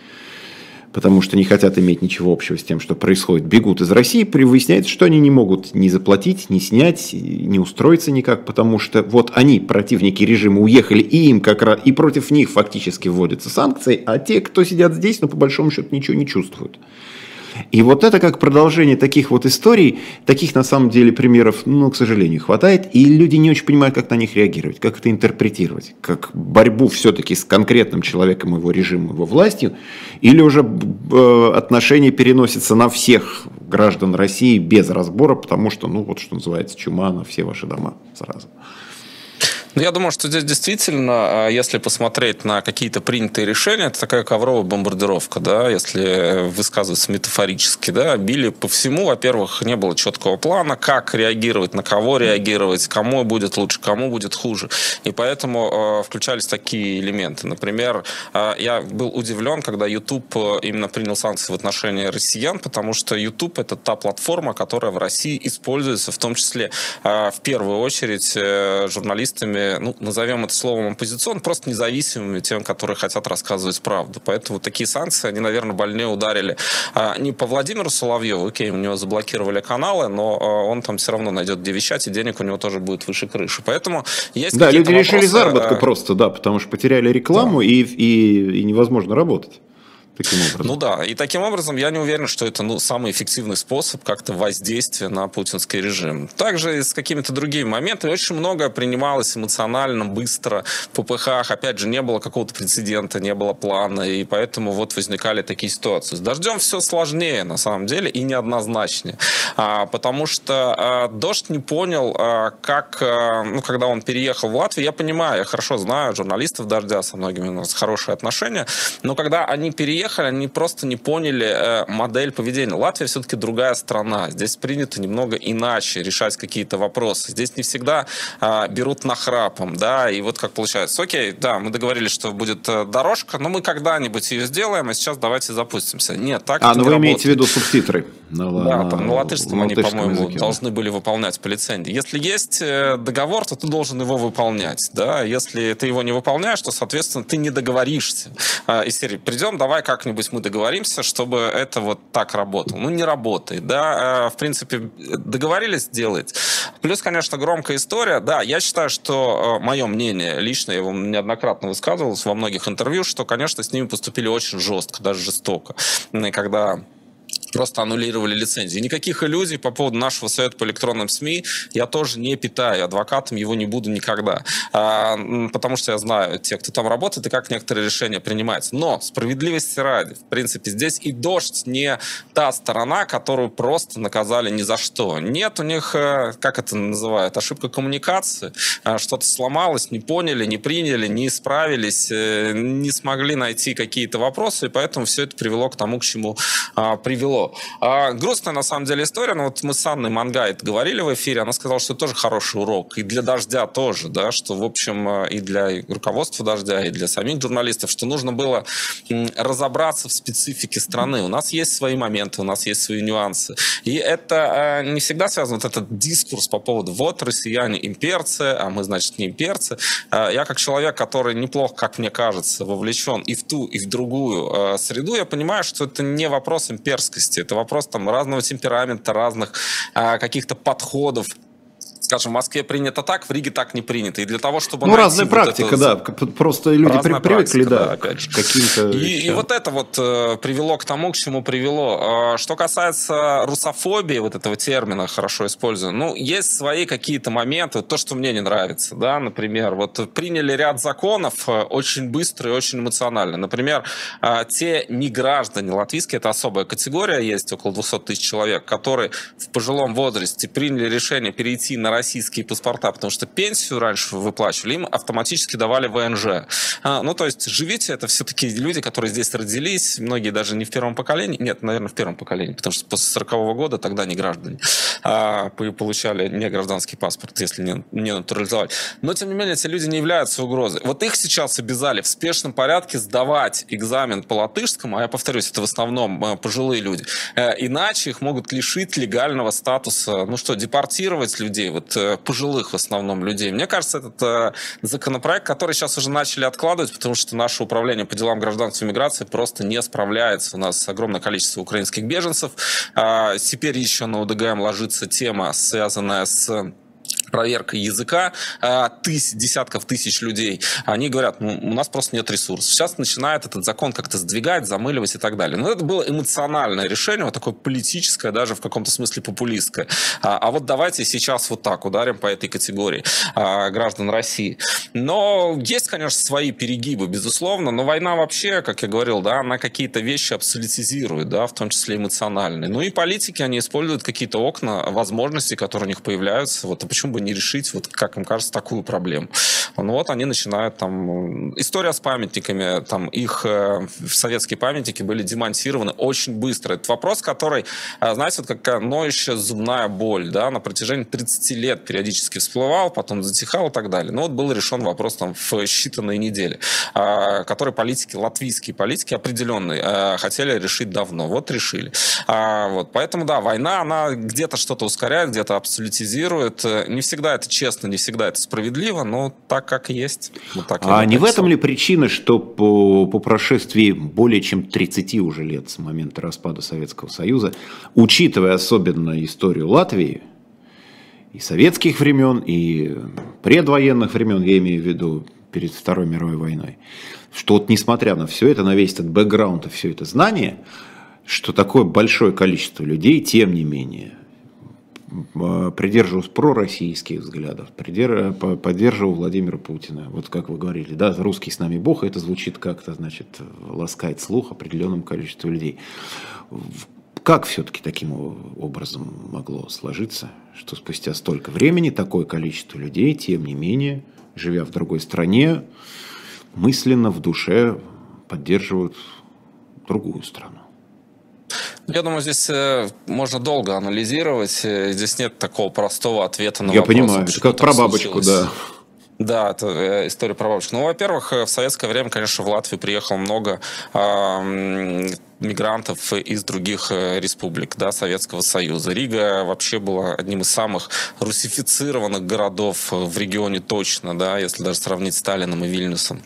потому что не хотят иметь ничего общего с тем, что происходит, бегут из России, выясняется, что они не могут ни заплатить, ни снять, ни устроиться никак, потому что вот они, противники режима, уехали, и им как раз, и против них фактически вводятся санкции, а те, кто сидят здесь, ну, по большому счету, ничего не чувствуют. И вот это как продолжение таких вот историй, таких на самом деле примеров, ну, к сожалению, хватает, и люди не очень понимают, как на них реагировать, как это интерпретировать, как борьбу все-таки с конкретным человеком, его режимом, его властью, или уже э, отношения переносятся на всех граждан России без разбора, потому что, ну, вот что называется, чума на все ваши дома сразу. Ну, я думаю, что здесь действительно, а, если посмотреть на какие-то принятые решения, это такая ковровая бомбардировка, да, если высказываться метафорически, да, били по всему. Во-первых, не было четкого плана, как реагировать, на кого реагировать, кому будет лучше, кому будет хуже. И поэтому э, включались такие элементы. Например, э, я был удивлен, когда YouTube именно принял санкции в отношении россиян, потому что YouTube это та платформа, которая в России используется, в том числе э, в первую очередь э, журналистами ну, назовем это словом оппозицион, просто независимыми, тем, которые хотят рассказывать правду. Поэтому такие санкции, они, наверное, больнее ударили а, не по Владимиру Соловьеву, окей, у него заблокировали каналы, но а, он там все равно найдет где вещать, и денег у него тоже будет выше крыши. Поэтому есть Да, люди вопросы, решили заработку а... просто, да, потому что потеряли рекламу да. и, и, и невозможно работать. Таким образом. Ну да, и таким образом я не уверен, что это ну, самый эффективный способ как-то воздействия на путинский режим. Также с какими-то другими моментами очень много принималось эмоционально, быстро, в ППХ. Опять же, не было какого-то прецедента, не было плана, и поэтому вот возникали такие ситуации. С дождем все сложнее, на самом деле, и неоднозначнее. А, потому что а, дождь не понял, а, как, а, ну, когда он переехал в Латвию, я понимаю, я хорошо знаю журналистов дождя, со многими у нас хорошие отношения, но когда они переехали, приехали, они просто не поняли э, модель поведения. Латвия все-таки другая страна. Здесь принято немного иначе решать какие-то вопросы. Здесь не всегда э, берут нахрапом, да, и вот как получается. Окей, да, мы договорились, что будет э, дорожка, но мы когда-нибудь ее сделаем, а сейчас давайте запустимся. Нет, так А, ну вы не имеете в работает. виду субтитры? На, Да, там на латышском они, латышском по-моему, языке, да. должны были выполнять по лицензии. Если есть э, договор, то ты должен его выполнять, да. Если ты его не выполняешь, то, соответственно, ты не договоришься. А, Из серии «Придем, давай как-нибудь мы договоримся, чтобы это вот так работало». Ну, не работает, да. А, В принципе, договорились делать. Плюс, конечно, громкая история. Да, я считаю, что мое мнение лично, я его неоднократно высказывался во многих интервью, что, конечно, с ними поступили очень жестко, даже жестоко. Когда просто аннулировали лицензии. Никаких иллюзий по поводу нашего совета по электронным СМИ я тоже не питаю. Адвокатом его не буду никогда. А, потому что я знаю те, кто там работает, и как некоторые решения принимаются. Но справедливости ради, в принципе, здесь и дождь не та сторона, которую просто наказали ни за что. Нет у них, э, как это называют, ошибка коммуникации. А, Что-то сломалось, не поняли, не приняли, не исправились, э, не смогли найти какие-то вопросы, и поэтому все это привело к тому, к чему а, А, грустная, на самом деле, история. Но вот мы с Анной Мангайт говорили в эфире, она сказала, что это тоже хороший урок. И для «Дождя» тоже, да, что, в общем, э, и для руководства «Дождя», и для самих журналистов, что нужно было разобраться в специфике страны. У нас есть свои моменты, у нас есть свои нюансы. И это э, не всегда связано, вот этот дискурс по поводу «вот россияне имперцы, а мы, значит, не имперцы». Э, Я как человек, который неплохо, как мне кажется, вовлечен и в ту, и в другую э, среду, я понимаю, что это не вопрос имперскости, это вопрос там разного темперамента, разных э, каких-то подходов. Скажем, в Москве принято так, в Риге так не принято. И для того, чтобы Ну, разная вот практика, это- да. Просто люди при- привыкли, практика, да, опять же. каким-то И, и вот это вот э, привело к тому, к чему привело. Э, что касается русофобии, вот этого термина, хорошо использую, ну, есть свои какие-то моменты, то, что мне не нравится, да, например, вот приняли ряд законов э, очень быстро и очень эмоционально. Например, э, те неграждане латвийские, это особая категория, есть около 200 тысяч человек, которые в пожилом возрасте приняли решение перейти на российские паспорта, потому что пенсию раньше выплачивали, им автоматически давали ВНЖ. А, ну, то есть живите, это все-таки люди, которые здесь родились, многие даже не в первом поколении, нет, наверное, в первом поколении, потому что после 40 года тогда не граждане а, по- получали не гражданский паспорт, если не, не натурализовать. Но, тем не менее, эти люди не являются угрозой. Вот их сейчас обязали в спешном порядке сдавать экзамен по латышскому, а я повторюсь, это в основном э, пожилые люди, Э, иначе их могут лишить легального статуса, ну что, депортировать людей, вот э, пожилых в основном людей. Мне кажется, этот э, законопроект, который сейчас уже начали откладывать, потому что наше управление по делам гражданства и миграции просто не справляется. У нас огромное количество украинских беженцев. А, Теперь еще на УДГМ ложится тема, связанная с проверка языка а, тысяч, десятков тысяч людей, они говорят, ну, у нас просто нет ресурсов. Сейчас начинает этот закон как-то сдвигать, замыливать и так далее. Но это было эмоциональное решение, вот такое политическое, даже в каком-то смысле популистское. А, а вот давайте сейчас вот так ударим по этой категории а, граждан России. Но есть, конечно, свои перегибы, безусловно, но война вообще, как я говорил, да, она какие-то вещи абсолютизирует, да, в том числе эмоциональные. Ну и политики, они используют какие-то окна, возможности, которые у них появляются. Вот, а почему бы не решить, вот как им кажется, такую проблему? Ну вот они начинают там... э, История с памятниками, там их э, советские памятники были демонтированы очень быстро. Это вопрос, который, э, знаете, вот какая ноющая зубная боль, да, на протяжении 30 лет периодически всплывал, потом затихал и так далее. Но вот был решен вопрос там в считанные недели, э, который политики, латвийские политики определенные, э, хотели решить давно. Вот решили. А, вот, поэтому, да, война, она где-то что-то ускоряет, где-то абсолютизирует. Э, Не всегда это честно, не всегда это справедливо, но так, как есть. Вот так А не в этом ли причина, что по, по прошествии более чем 30 уже лет с момента распада Советского Союза, учитывая особенно историю Латвии, и советских времен, и предвоенных времен, я имею в виду перед Второй мировой войной, что вот несмотря на все это, на весь этот бэкграунд и все это знание, что такое большое количество людей, тем не менее, придерживаюсь пророссийских взглядов, придер- по- поддерживаю Владимира Путина. Вот как вы говорили, да, русский с нами Бог, это звучит как-то, значит, ласкает слух определенному количеству людей. Как все-таки таким образом могло сложиться, что спустя столько времени такое количество людей, тем не менее, живя в другой стране, мысленно в душе поддерживают другую страну? Я думаю, здесь э, можно долго анализировать. Э, здесь нет такого простого ответа на Я вопрос. понимаю, это как про бабочку, да. Да, это э, история про бабушку. Ну, во-первых, в советское время, конечно, в Латвию приехало много э, мигрантов из других республик да, Советского Союза. Рига вообще была одним из самых русифицированных городов в регионе точно, да, если даже сравнить с Сталином и Вильнюсом.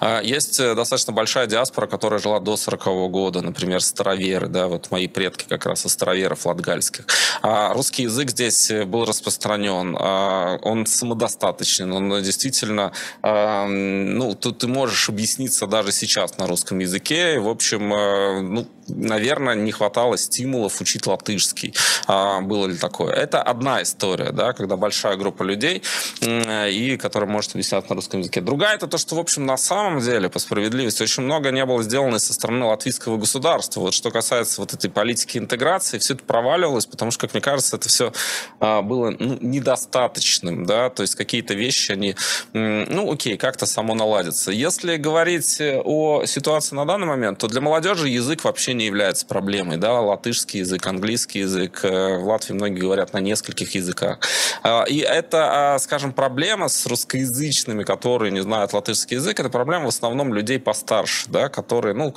А, есть э, достаточно большая диаспора, которая жила до 40 -го года, например, староверы, да, вот мои предки как раз из староверов латгальских. А русский язык здесь э, был распространен, а, он самодостаточен, он действительно, ну, тут ты можешь объясниться даже сейчас на русском языке, и, в общем, э, ну, наверное, не хватало стимулов учить латышский. Было ли такое? Это одна история, да, когда большая группа людей, и которая может объяснять на русском языке. Другая это то, что, в общем, на самом деле, по справедливости, очень много не было сделано со стороны латвийского государства. Вот что касается вот этой политики интеграции, все это проваливалось, потому что, как мне кажется, это все а, было ну, недостаточным, да, то есть какие-то вещи, они, ну, окей, как-то само наладятся. Если говорить о ситуации на данный момент, то для молодежи язык вообще не является проблемой, да, латышский язык, английский язык, э, в Латвии многие говорят на нескольких языках. А, и это, а, скажем, проблема с русскоязычными, которые не знают латышский язык, это проблема в основном людей постарше, да, которые, ну,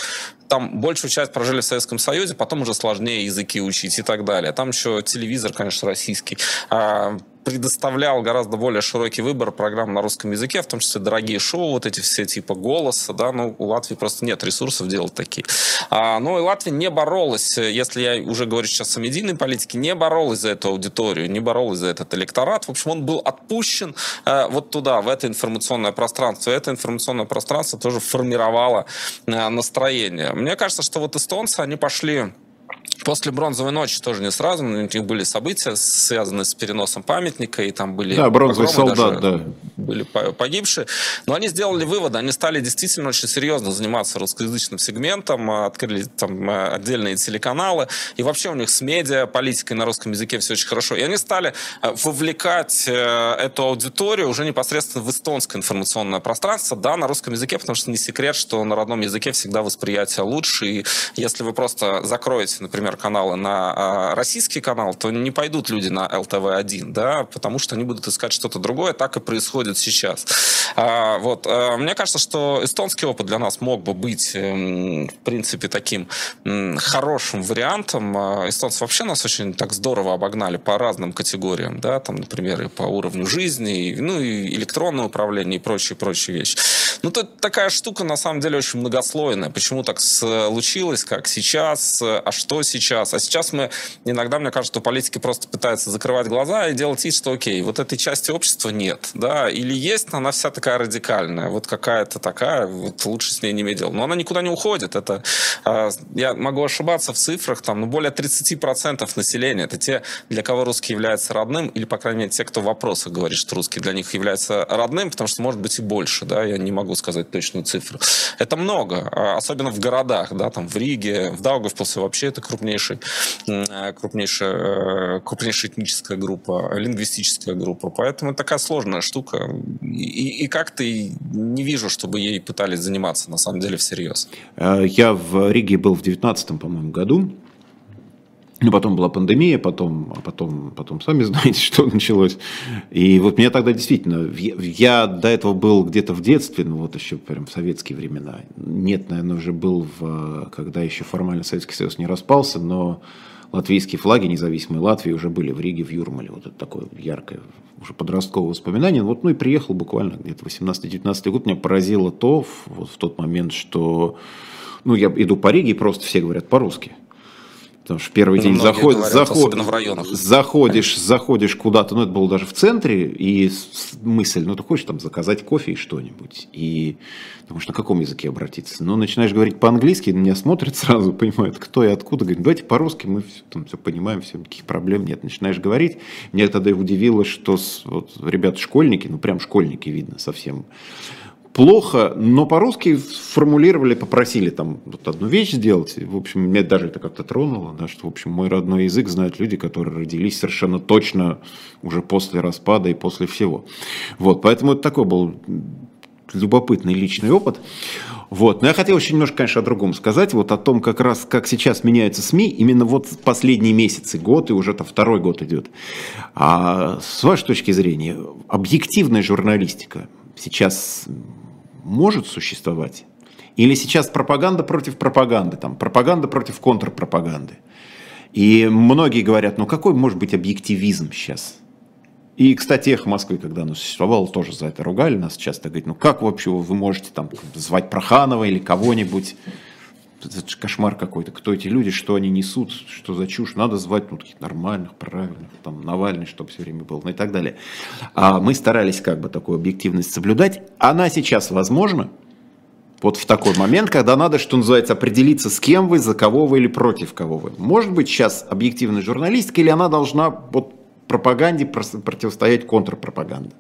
там большую часть прожили в Советском Союзе, потом уже сложнее языки учить и так далее. Там еще телевизор, конечно, российский. А, предоставлял гораздо более широкий выбор программ на русском языке, в том числе дорогие шоу, вот эти все типа голоса, да, ну, у Латвии просто нет ресурсов делать такие. А, ну, и Латвия не боролась, если я уже говорю сейчас о медийной политике, не боролась за эту аудиторию, не боролась за этот электорат. В общем, он был отпущен э, вот туда, в это информационное пространство. И это информационное пространство тоже формировало э, настроение. Мне кажется, что вот эстонцы, они пошли После бронзовой ночи тоже не сразу, но у них были события, связанные с переносом памятника, и там были да, бронзовый солдат, да. были погибшие. Но они сделали выводы, они стали действительно очень серьезно заниматься русскоязычным сегментом, открыли там э, отдельные телеканалы, и вообще у них с медиа, политикой на русском языке все очень хорошо. И они стали э, вовлекать э, эту аудиторию уже непосредственно в эстонское информационное пространство, да, на русском языке, потому что не секрет, что на родном языке всегда восприятие лучше, и если вы просто закроете, например, каналы на а, российский канал, то не пойдут люди на ЛТВ-1, да, потому что они будут искать что-то другое. Так и происходит сейчас. А, вот. А, мне кажется, что эстонский опыт для нас мог бы быть, эм, в принципе, таким хорошим вариантом. Эстонцы вообще нас очень так здорово обогнали по разным категориям, да, там, например, и по уровню жизни, ну, и электронное управление, и прочие, прочие вещи. Ну, тут такая штука, на самом деле, очень многослойная. Почему так случилось, как сейчас, а что сейчас? сейчас. А сейчас мы иногда, мне кажется, что политики просто пытаются закрывать глаза и делать вид, что окей, вот этой части общества нет, да, или есть, но она вся такая радикальная, вот какая-то такая, вот лучше с ней не иметь дела. Но она никуда не уходит. Это, а, я могу ошибаться в цифрах, там, ну, более 30% населения, это те, для кого русский является родным, или, по крайней мере, те, кто в вопросах говорит, что русский для них является родным, потому что может быть и больше, да, я не могу сказать точную цифру. Это много, а, особенно в городах, да, там в Риге, в Даугавпилсе вообще это крупнее крупнейший, э, крупнейшая, э, крупнейшая этническая группа, лингвистическая группа. Поэтому такая сложная штука. И, и как-то не вижу, чтобы ей пытались заниматься на самом деле всерьез. Э, я в Риге был в 2019, по-моему, году. Ну, потом была пандемия, потом, а потом, потом сами знаете, что началось. И вот меня тогда действительно, я, до этого был где-то в детстве, ну вот еще прям в советские времена. Нет, наверное, уже был, в, когда еще формально Советский Союз не распался, но латвийские флаги независимой Латвии уже были в Риге, в Юрмале. Вот это такое яркое уже подростковое воспоминание. Вот, ну и приехал буквально где-то 18-19 год. Меня поразило то вот в тот момент, что ну, я иду по Риге, и просто все говорят по-русски. Потому что первый день заход, говорят, заход, в районах. заходишь, заходишь куда-то, ну это было даже в центре, и мысль, ну ты хочешь там заказать кофе и что-нибудь, и думаешь, на каком языке обратиться? Ну начинаешь говорить по-английски, меня смотрят сразу, понимают, кто и откуда, говорят, давайте по-русски, мы все, там все понимаем, все, никаких проблем нет. Начинаешь говорить, меня тогда удивило, что вот, ребята-школьники, ну прям школьники видно совсем, плохо, но по-русски формулировали, попросили там вот одну вещь сделать. В общем, меня даже это как-то тронуло, да, что, в общем, мой родной язык знают люди, которые родились совершенно точно уже после распада и после всего. Вот, поэтому это такой был любопытный личный опыт. Вот. Но я хотел еще немножко, конечно, о другом сказать, вот о том, как раз, как сейчас меняются СМИ, именно вот последние месяцы, год, и уже там второй год идет. А с вашей точки зрения, объективная журналистика сейчас может существовать? Или сейчас пропаганда против пропаганды, там, пропаганда против контрпропаганды? И многие говорят, ну какой может быть объективизм сейчас? И, кстати, «Эхо Москвы», когда оно существовало, тоже за это ругали нас часто. Говорит, ну как вообще вы можете там звать Проханова или кого-нибудь? Это же кошмар какой-то. Кто эти люди, что они несут, что за чушь. Надо звать ну, таких нормальных, правильных, там, Навальный, чтобы все время был, ну и так далее. А мы старались как бы такую объективность соблюдать. Она сейчас возможна, вот в такой момент, когда надо, что называется, определиться, с кем вы, за кого вы или против кого вы. Может быть, сейчас объективная журналистика, или она должна вот пропаганде противостоять контрпропаганде?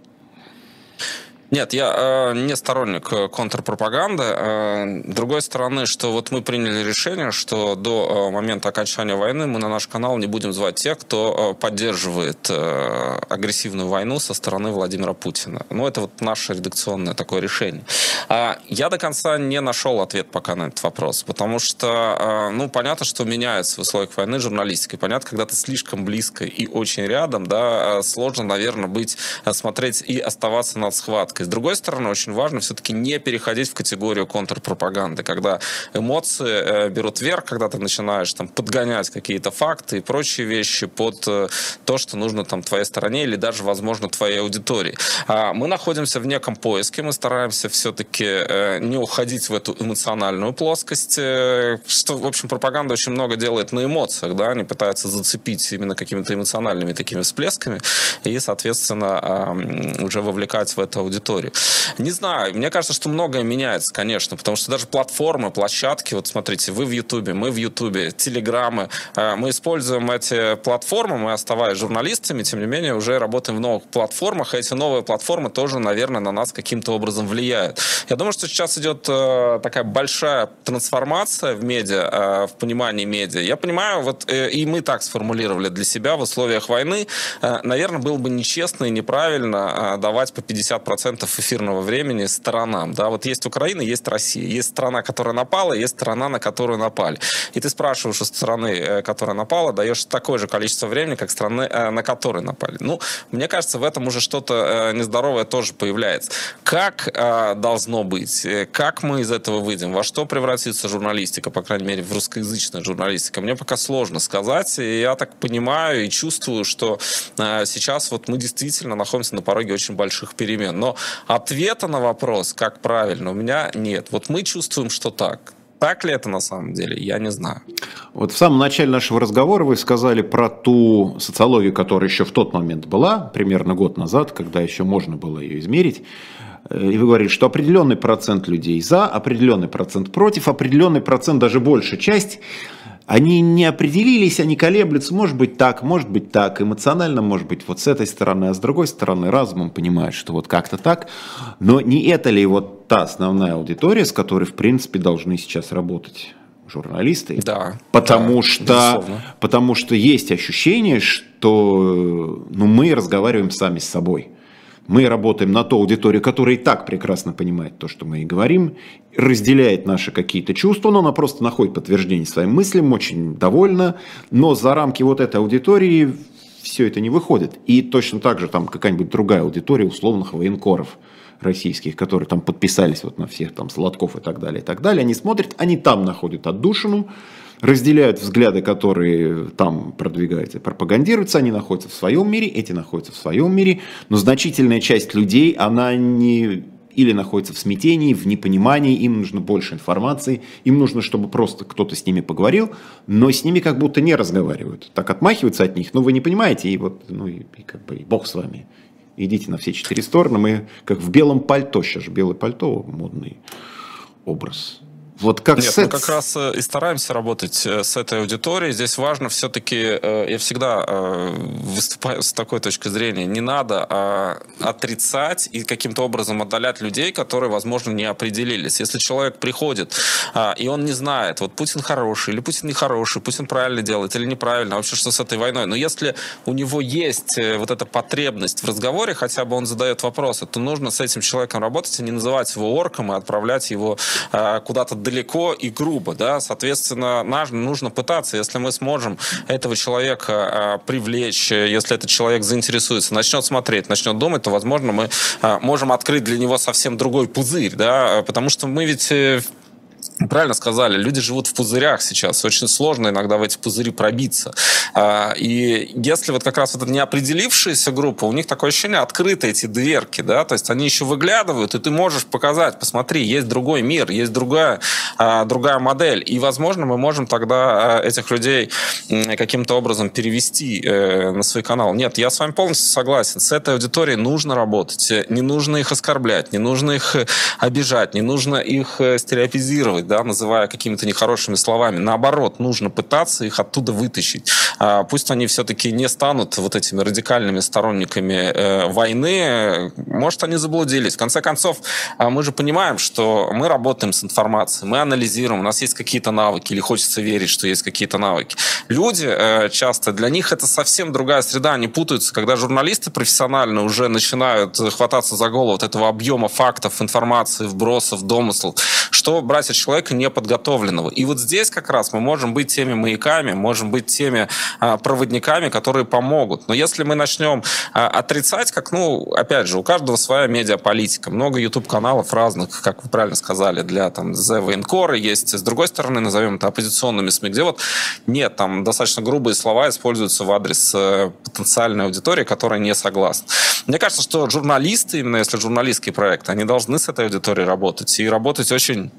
Нет, я э, не сторонник э, контрпропаганды. Э, другой стороны, что вот мы приняли решение, что до э, момента окончания войны мы на наш канал не будем звать тех, кто э, поддерживает э, агрессивную войну со стороны Владимира Путина. Ну, это вот наше редакционное такое решение. Э, я до конца не нашел ответ пока на этот вопрос, потому что, э, ну, понятно, что меняется в условиях войны журналистика. Понятно, когда ты слишком близко и очень рядом, да, э, сложно, наверное, быть, э, смотреть и оставаться над схваткой политикой. С другой стороны, очень важно все-таки не переходить в категорию контрпропаганды, когда эмоции э, берут вверх, когда ты начинаешь там подгонять какие-то факты и прочие вещи под э, то, что нужно там твоей стороне или даже, возможно, твоей аудитории. А мы находимся в неком поиске, мы стараемся все-таки э, не уходить в эту эмоциональную плоскость, что, в общем, пропаганда очень много делает на эмоциях, да, они пытаются зацепить именно какими-то эмоциональными такими всплесками и, соответственно, уже вовлекать в эту аудиторию аудитории. Не знаю, мне кажется, что многое меняется, конечно, потому что даже платформы, площадки, вот смотрите, вы в Ютубе, мы в Ютубе, телеграммы, э, мы используем эти платформы, мы оставаясь журналистами, тем не менее, уже работаем в новых платформах, и эти новые платформы тоже, наверное, на нас каким-то образом влияют. Я думаю, что сейчас идет э, такая большая трансформация в медиа, э, в понимании медиа. Я понимаю, вот и мы так сформулировали для себя в условиях войны, наверное, было бы нечестно и неправильно давать по 50% эфирного времени сторонам. Да? Вот есть Украина, есть Россия. Есть страна, которая напала, есть страна, на которую напали. И ты спрашиваешь у страны, э, которая напала, даешь такое же количество времени, как страны, э, на которые напали. Ну, мне кажется, в этом уже что-то э, нездоровое тоже появляется. Как должно быть? Как мы из этого выйдем? Во что превратится журналистика, по крайней мере, в русскоязычная журналистика? Мне пока сложно сказать. И я так понимаю и чувствую, что сейчас вот мы действительно находимся на пороге очень больших перемен. Но Ответа на вопрос, как правильно, у меня нет. Вот мы чувствуем, что так. Так ли это на самом деле, я не знаю. Вот в самом начале нашего разговора вы сказали про ту социологию, которая еще в тот момент была, примерно год назад, когда еще можно было ее измерить. И вы говорите, что определенный процент людей за, определенный процент против, определенный процент, даже большая часть они не определились, они колеблются, может быть так, может быть так, эмоционально, может быть вот с этой стороны, а с другой стороны разумом понимают, что вот как-то так. Но не это ли вот та основная аудитория, с которой, в принципе, должны сейчас работать журналисты? Да. Потому, да, что, потому что есть ощущение, что ну, мы разговариваем сами с собой. Мы работаем на ту аудиторию, которая и так прекрасно понимает то, что мы и говорим, разделяет наши какие-то чувства, но она просто находит подтверждение своим мыслям, очень довольна, но за рамки вот этой аудитории все это не выходит. И точно так же там какая-нибудь другая аудитория условных военкоров российских, которые там подписались вот на всех там Сладков и так далее, и так далее, они смотрят, они там находят отдушину, разделяют взгляды, которые там продвигаются, пропагандируются, они находятся в своем мире, эти находятся в своем мире, но значительная часть людей, она не или находится в смятении, в непонимании, им нужно больше информации, им нужно, чтобы просто кто-то с ними поговорил, но с ними как будто не разговаривают. Так отмахиваются от них, ну вы не понимаете, и вот, ну и, и как бы и бог с вами. Идите на все четыре стороны, мы как в белом пальто, сейчас же белое пальто, модный образ Вот как Нет, с... мы как раз э, и стараемся работать э, с этой аудиторией. Здесь важно все-таки, э, я всегда выступаю с такой точки зрения, не надо а, отрицать и каким-то образом отдалять людей, которые, возможно, не определились. Если человек приходит, а, и он не знает, вот Путин хороший или Путин нехороший, Путин правильно делает или неправильно, вообще что с этой войной. Но если у него есть вот эта потребность в разговоре, хотя бы он задает вопросы, то нужно с этим человеком работать и не называть его орком и отправлять его а, куда-то далеко и грубо, да, соответственно, нам нужно пытаться, если мы сможем этого человека а, привлечь, если этот человек заинтересуется, начнет смотреть, начнет думать, то, возможно, мы а, можем открыть для него совсем другой пузырь, да, потому что мы ведь э, Правильно сказали, люди живут в пузырях сейчас. Очень сложно иногда в эти пузыри пробиться. А, и если вот как раз вот эта неопределившаяся группа, у них такое ощущение открыты эти дверки, да, то есть они еще выглядывают, и ты можешь показать, посмотри, есть другой мир, есть другая, а, другая модель. И, возможно, мы можем тогда а, этих людей каким-то образом перевести э, на свой канал. Нет, я с вами полностью согласен. С этой аудиторией нужно работать. Не нужно их оскорблять, не нужно их обижать, не нужно их э, стереотизировать да, называя какими-то нехорошими словами. Наоборот, нужно пытаться их оттуда вытащить. А, пусть они все-таки не станут вот этими радикальными сторонниками э, войны. Может, они заблудились. В конце концов, а, мы же понимаем, что мы работаем с информацией, мы анализируем, у нас есть какие-то навыки, или хочется верить, что есть какие-то навыки. Люди э, часто, для них это совсем другая среда, они путаются, когда журналисты профессионально уже начинают хвататься за голову от этого объема фактов, информации, вбросов, домыслов, что брать от человека неподготовленного. И вот здесь как раз мы можем быть теми маяками, можем быть теми а, проводниками, которые помогут. Но если мы начнем а, отрицать, как, ну, опять же, у каждого своя медиаполитика, много YouTube-каналов разных, как вы правильно сказали, для там The Военкора есть, с другой стороны, назовем это оппозиционными СМИ, где вот нет, там достаточно грубые слова используются в адрес э, потенциальной аудитории, которая не согласна. Мне кажется, что журналисты, именно если журналистский проект, они должны с этой аудиторией работать и работать очень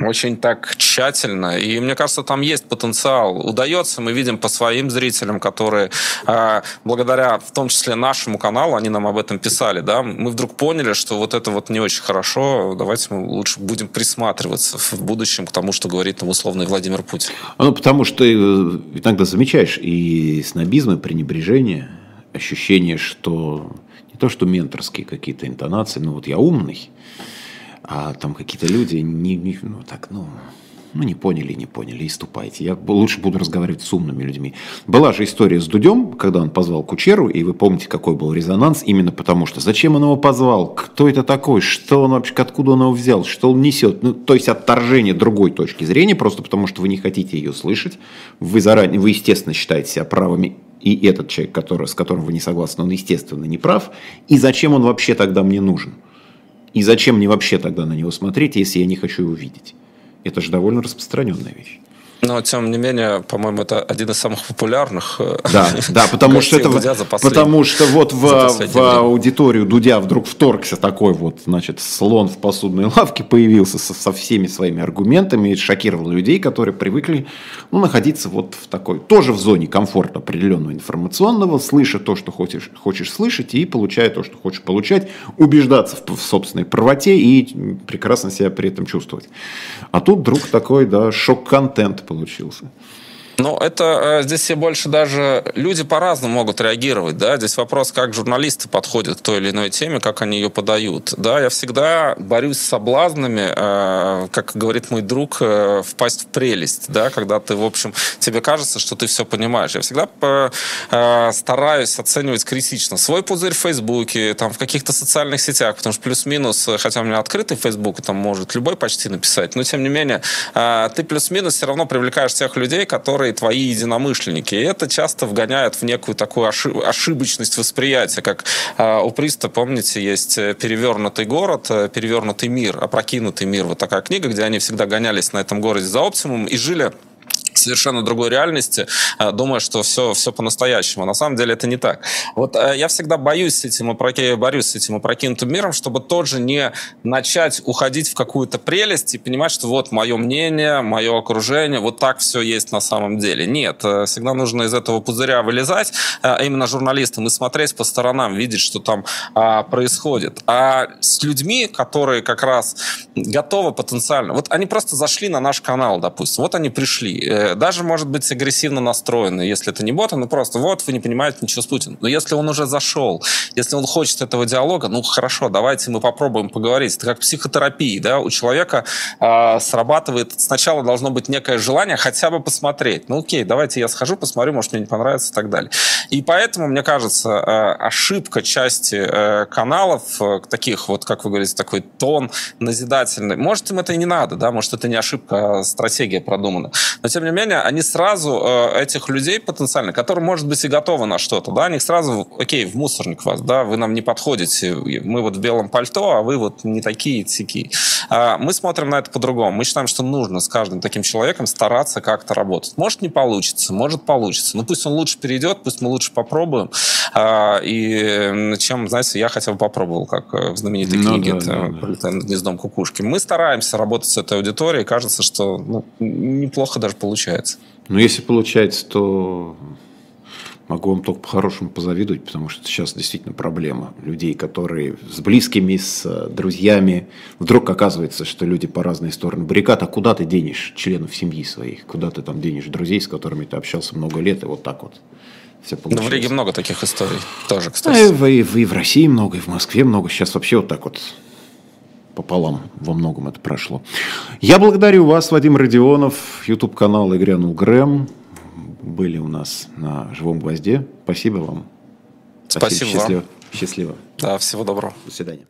очень так тщательно. И мне кажется, там есть потенциал. Удается, мы видим по своим зрителям, которые э, благодаря в том числе нашему каналу, они нам об этом писали, да, мы вдруг поняли, что вот это вот не очень хорошо, давайте мы лучше будем присматриваться в будущем к тому, что говорит нам условный Владимир Путин. Ну, потому что э, иногда замечаешь и снобизм, и пренебрежение, ощущение, что не то, что менторские какие-то интонации, но вот я умный, а там какие-то люди не, не ну так, ну, ну, не поняли, не поняли, и ступайте. Я лучше буду разговаривать с умными людьми. Была же история с Дудем, когда он позвал Кучеру, и вы помните, какой был резонанс, именно потому что зачем он его позвал, кто это такой, что он вообще, откуда он его взял, что он несет. Ну, то есть отторжение другой точки зрения, просто потому что вы не хотите ее слышать. Вы заранее, вы, естественно, считаете себя правыми и этот человек, который, с которым вы не согласны, он, естественно, не прав. И зачем он вообще тогда мне нужен? И зачем мне вообще тогда на него смотреть, если я не хочу его видеть? Это же довольно распространенная вещь. Но, тем не менее, по-моему, это один из самых популярных э, Да, да потому что это потому что вот в, в аудиторию Дудя вдруг вторгся такой вот, значит, слон в посудной лавке появился со, со всеми своими аргументами и шокировал людей, которые привыкли ну, находиться вот в такой, тоже в зоне комфорта определенного информационного, слыша то, что хочешь, хочешь слышать, и получая то, что хочешь получать, убеждаться в, в собственной правоте и прекрасно себя при этом чувствовать. А тут вдруг такой, да, шок-контент получился. Ну, это э, здесь все больше даже люди по-разному могут реагировать, да. Здесь вопрос, как журналисты подходят к той или иной теме, как они ее подают. Да, я всегда борюсь с соблазнами, э, как говорит мой друг, э, впасть в прелесть, да, когда ты, в общем, тебе кажется, что ты все понимаешь. Я всегда э, стараюсь оценивать критично свой пузырь в Фейсбуке, там, в каких-то социальных сетях, потому что плюс-минус, хотя у меня открытый Фейсбук, там может любой почти написать, но тем не менее, э, ты плюс-минус все равно привлекаешь тех людей, которые которые твои единомышленники. И это часто вгоняет в некую такую ошибочность восприятия, как э, у Приста, помните, есть э, «Перевернутый город», э, «Перевернутый мир», «Опрокинутый мир». Вот такая книга, где они всегда гонялись на этом городе за оптимум и жили совершенно другой реальности, э, думая, что все, все по-настоящему. На самом деле это не так. Вот э, я всегда боюсь с этим, борюсь с этим опрокинутым миром, чтобы тоже не начать уходить в какую-то прелесть и понимать, что вот мое мнение, мое окружение, вот так все есть на самом деле. Нет, э, всегда нужно из этого пузыря вылезать, именно журналистам, и смотреть по сторонам, видеть, что там а, происходит. А с людьми, которые как раз готовы потенциально, вот они просто зашли на наш канал, допустим, вот они пришли, даже, может быть, агрессивно настроены, если это не боты, ну просто вот вы не понимаете ничего с Путиным. Но если он уже зашел, если он хочет этого диалога, ну хорошо, давайте мы попробуем поговорить. Это как психотерапия, да, у человека э, срабатывает, сначала должно быть некое желание хотя бы посмотреть. Ну окей, давайте я схожу, посмотрю, может мне не понравится и так далее. И поэтому, мне кажется, э, ошибка части э, каналов, э, таких вот, как вы говорите, такой тон назидательный, может им это и не надо, да, может это не ошибка, а стратегия продумана. Но тем не менее, они сразу э, этих людей потенциально, которые, может быть, и готовы на что-то, да, они сразу, окей, в мусорник вас, да, вы нам не подходите, мы вот в белом пальто, а вы вот не такие, такие. А мы смотрим на это по-другому. Мы считаем, что нужно с каждым таким человеком стараться как-то работать. Может, не получится, может, получится. Но пусть он лучше перейдет, пусть мы лучше попробуем. А, и чем, знаете, я хотя бы попробовал, как в знаменитой ну, книге да, да, да. гнездом кукушки. Мы стараемся работать с этой аудиторией, кажется, что ну, неплохо даже получается. Ну, если получается, то могу вам только по-хорошему позавидовать, потому что сейчас действительно проблема людей, которые с близкими, с э, друзьями. Вдруг оказывается, что люди по разные стороны баррикад, а куда ты денешь членов семьи своих? Куда ты там денешь друзей, с которыми ты общался много лет, и вот так вот все получилось. Ну, в Риге много таких историй тоже, кстати. А, и, в, и в России много, и в Москве много. Сейчас вообще вот так вот пополам во многом это прошло. Я благодарю вас, Вадим Родионов, YouTube-канал «И грянул Грэм». Были у нас на «Живом гвозде». Спасибо вам. Спасибо, Спасибо Счастливо. вам. Счастливо. Да, всего доброго. До свидания.